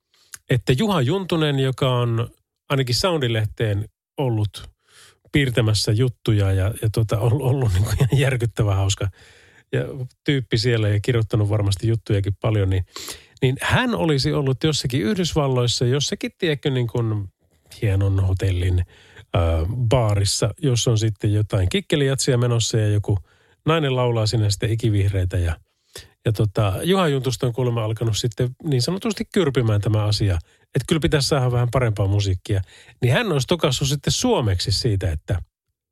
että Juha Juntunen, joka on ainakin Soundilehteen ollut piirtämässä juttuja ja, ja tuota, ollut, ollut niin kuin ihan hauska ja tyyppi siellä ja kirjoittanut varmasti juttujakin paljon, niin, niin hän olisi ollut jossakin Yhdysvalloissa, jossakin, tiedätkö, niin kuin hienon hotellin – baarissa, jos on sitten jotain kikkelijatsia menossa ja joku nainen laulaa sinne sitten ikivihreitä ja ja tota, Juha Juntusta on kuulemma alkanut sitten niin sanotusti kyrpimään tämä asia, että kyllä pitäisi saada vähän parempaa musiikkia. Niin hän olisi tokassut sitten suomeksi siitä, että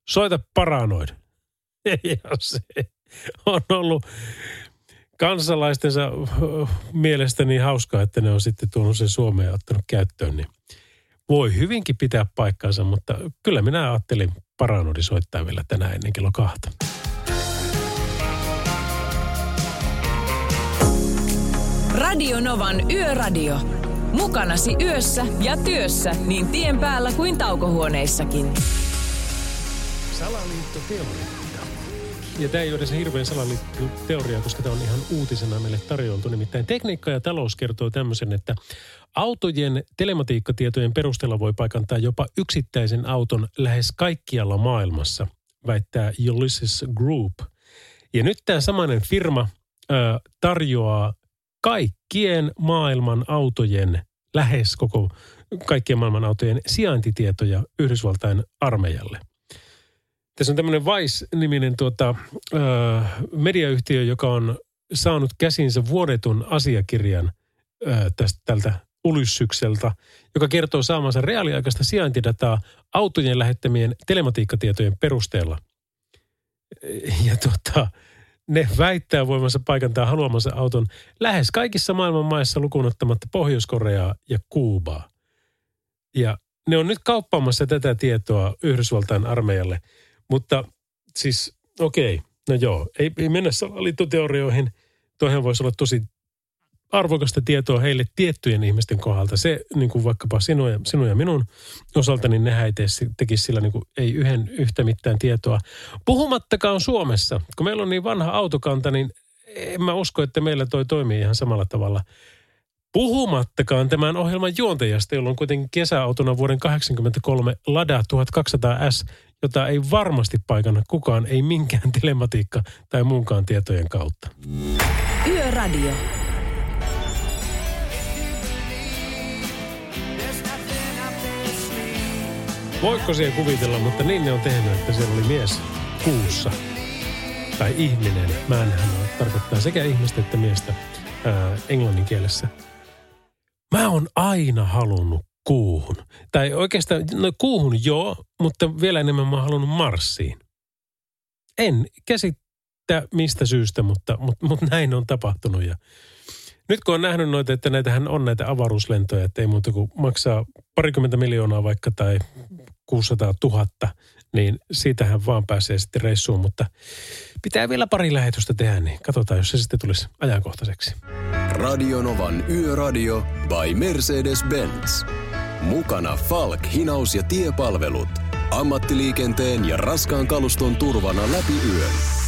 soita paranoid. Ja se on ollut kansalaistensa mielestä niin hauskaa, että ne on sitten tuonut sen Suomeen ja ottanut käyttöön. Niin voi hyvinkin pitää paikkansa, mutta kyllä minä ajattelin Paranodi soittaa vielä tänään ennen kello kahta. Radio Novan Yöradio. Mukanasi yössä ja työssä niin tien päällä kuin taukohuoneissakin. Salaliittoteoria. Ja tämä ei ole edes hirveän salaliittoteoria, koska tämä on ihan uutisena meille tarjoltu. Nimittäin tekniikka ja talous kertoo tämmöisen, että autojen telematiikkatietojen perusteella voi paikantaa jopa yksittäisen auton lähes kaikkialla maailmassa, väittää Ulysses Group. Ja nyt tämä samainen firma tarjoaa kaikkien maailman autojen, lähes koko kaikkien maailman autojen sijaintitietoja Yhdysvaltain armeijalle – tässä on tämmöinen Vice-niminen tuota, ö, mediayhtiö, joka on saanut käsinsä vuodetun asiakirjan ö, tästä, tältä ulyssykseltä, joka kertoo saamansa reaaliaikaista sijaintidataa autojen lähettämien telematiikkatietojen perusteella. Ja tuota, ne väittää voimansa paikantaa haluamansa auton lähes kaikissa maailman maissa lukuun ottamatta Pohjois-Koreaa ja Kuubaa. Ja ne on nyt kauppaamassa tätä tietoa Yhdysvaltain armeijalle – mutta siis, okei, okay, no joo, ei, ei mennä salaliittoteorioihin. Toihan voisi olla tosi arvokasta tietoa heille tiettyjen ihmisten kohdalta. Se niin kuin vaikkapa sinun ja, sinun ja minun osalta, niin nehän ei tekisi sillä niin kuin, ei yhden yhtä mitään tietoa. Puhumattakaan Suomessa, kun meillä on niin vanha autokanta, niin en mä usko, että meillä toi toimii ihan samalla tavalla. Puhumattakaan tämän ohjelman juontajasta, jolla on kuitenkin kesäautona vuoden 1983 Lada 1200S, jota ei varmasti paikana kukaan, ei minkään telematiikka tai muunkaan tietojen kautta. Yöradio. Voiko siihen kuvitella, mutta niin ne on tehnyt, että siellä oli mies kuussa. Tai ihminen. En tarkoittaa sekä ihmistä että miestä ää, englannin kielessä. Mä oon aina halunnut kuuhun. Tai oikeastaan, no kuuhun joo, mutta vielä enemmän mä oon halunnut Marsiin. En käsittää mistä syystä, mutta, mutta, mutta näin on tapahtunut. Ja nyt kun on nähnyt noita, että näitähän on näitä avaruuslentoja, että ei muuta kuin maksaa parikymmentä miljoonaa vaikka tai 600 000, niin siitähän vaan pääsee sitten reissuun, mutta pitää vielä pari lähetystä tehdä, niin katsotaan, jos se sitten tulisi ajankohtaiseksi. Radionovan Yöradio by Mercedes-Benz. Mukana Falk, hinaus ja tiepalvelut. Ammattiliikenteen ja raskaan kaluston turvana läpi yön.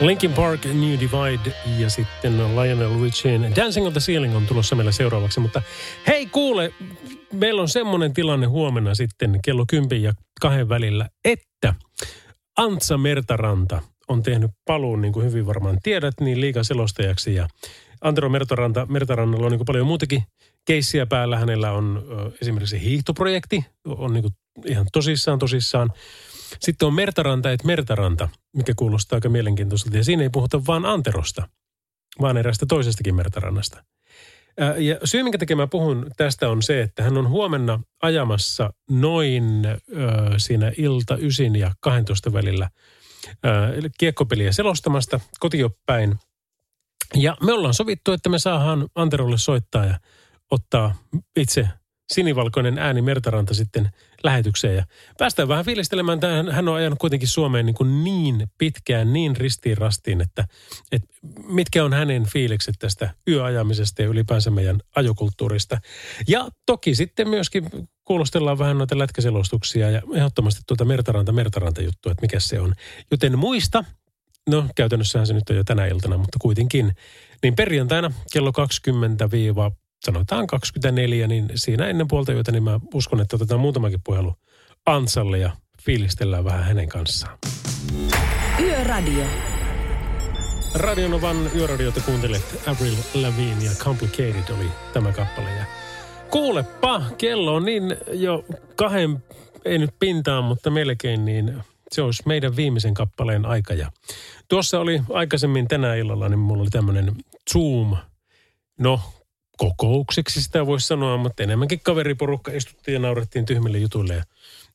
Linkin Park, New Divide ja sitten Lionel Richien Dancing on the Ceiling on tulossa meillä seuraavaksi. Mutta hei kuule, meillä on semmoinen tilanne huomenna sitten kello 10 ja kahden välillä, että Antsa Mertaranta on tehnyt paluun, niin kuin hyvin varmaan tiedät, niin liikaselostajaksi ja Antero Mertaranta, Mertarannalla on niin paljon muutakin keissiä päällä. Hänellä on esimerkiksi hiihtoprojekti, on niin ihan tosissaan tosissaan. Sitten on Mertaranta et Mertaranta, mikä kuulostaa aika mielenkiintoiselta. Ja siinä ei puhuta vaan Anterosta, vaan erästä toisestakin Mertarannasta. Ja syy, minkä takia mä puhun tästä on se, että hän on huomenna ajamassa noin ö, siinä ilta 9 ja 12 välillä ö, kiekkopeliä selostamasta kotiopäin. Ja me ollaan sovittu, että me saadaan Anterolle soittaa ja ottaa itse sinivalkoinen ääni Mertaranta sitten lähetykseen. Ja päästään vähän fiilistelemään. Tähän, hän on ajanut kuitenkin Suomeen niin, kuin niin pitkään, niin ristiin rastiin, että, että mitkä on hänen fiilikset tästä yöajamisesta ja ylipäänsä meidän ajokulttuurista. Ja toki sitten myöskin kuulostellaan vähän noita lätkäselostuksia ja ehdottomasti tuota Mertaranta Mertaranta juttua, että mikä se on. Joten muista, no käytännössähän se nyt on jo tänä iltana, mutta kuitenkin, niin perjantaina kello 20 sanotaan 24, niin siinä ennen puolta yötä, niin mä uskon, että otetaan muutamakin puhelu Antsalle ja fiilistellään vähän hänen kanssaan. Yöradio. Radionovan yöradiota kuuntelet Avril Lavigne ja Complicated oli tämä kappale. Ja kuulepa, kello on niin jo kahden, ei nyt pintaan, mutta melkein, niin se olisi meidän viimeisen kappaleen aika. Ja tuossa oli aikaisemmin tänä illalla, niin mulla oli tämmöinen Zoom, no kokoukseksi sitä voisi sanoa, mutta enemmänkin kaveriporukka istuttiin ja naurettiin tyhmille jutuille. Ja,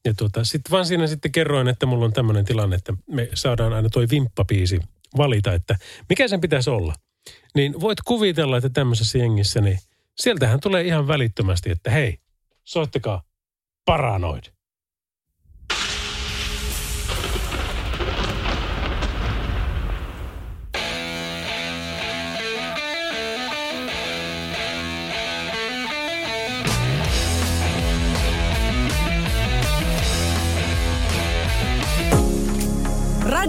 ja tuota, sitten vaan siinä sitten kerroin, että mulla on tämmöinen tilanne, että me saadaan aina toi vimppapiisi valita, että mikä sen pitäisi olla. Niin voit kuvitella, että tämmöisessä jengissä, niin sieltähän tulee ihan välittömästi, että hei, soittakaa Paranoid.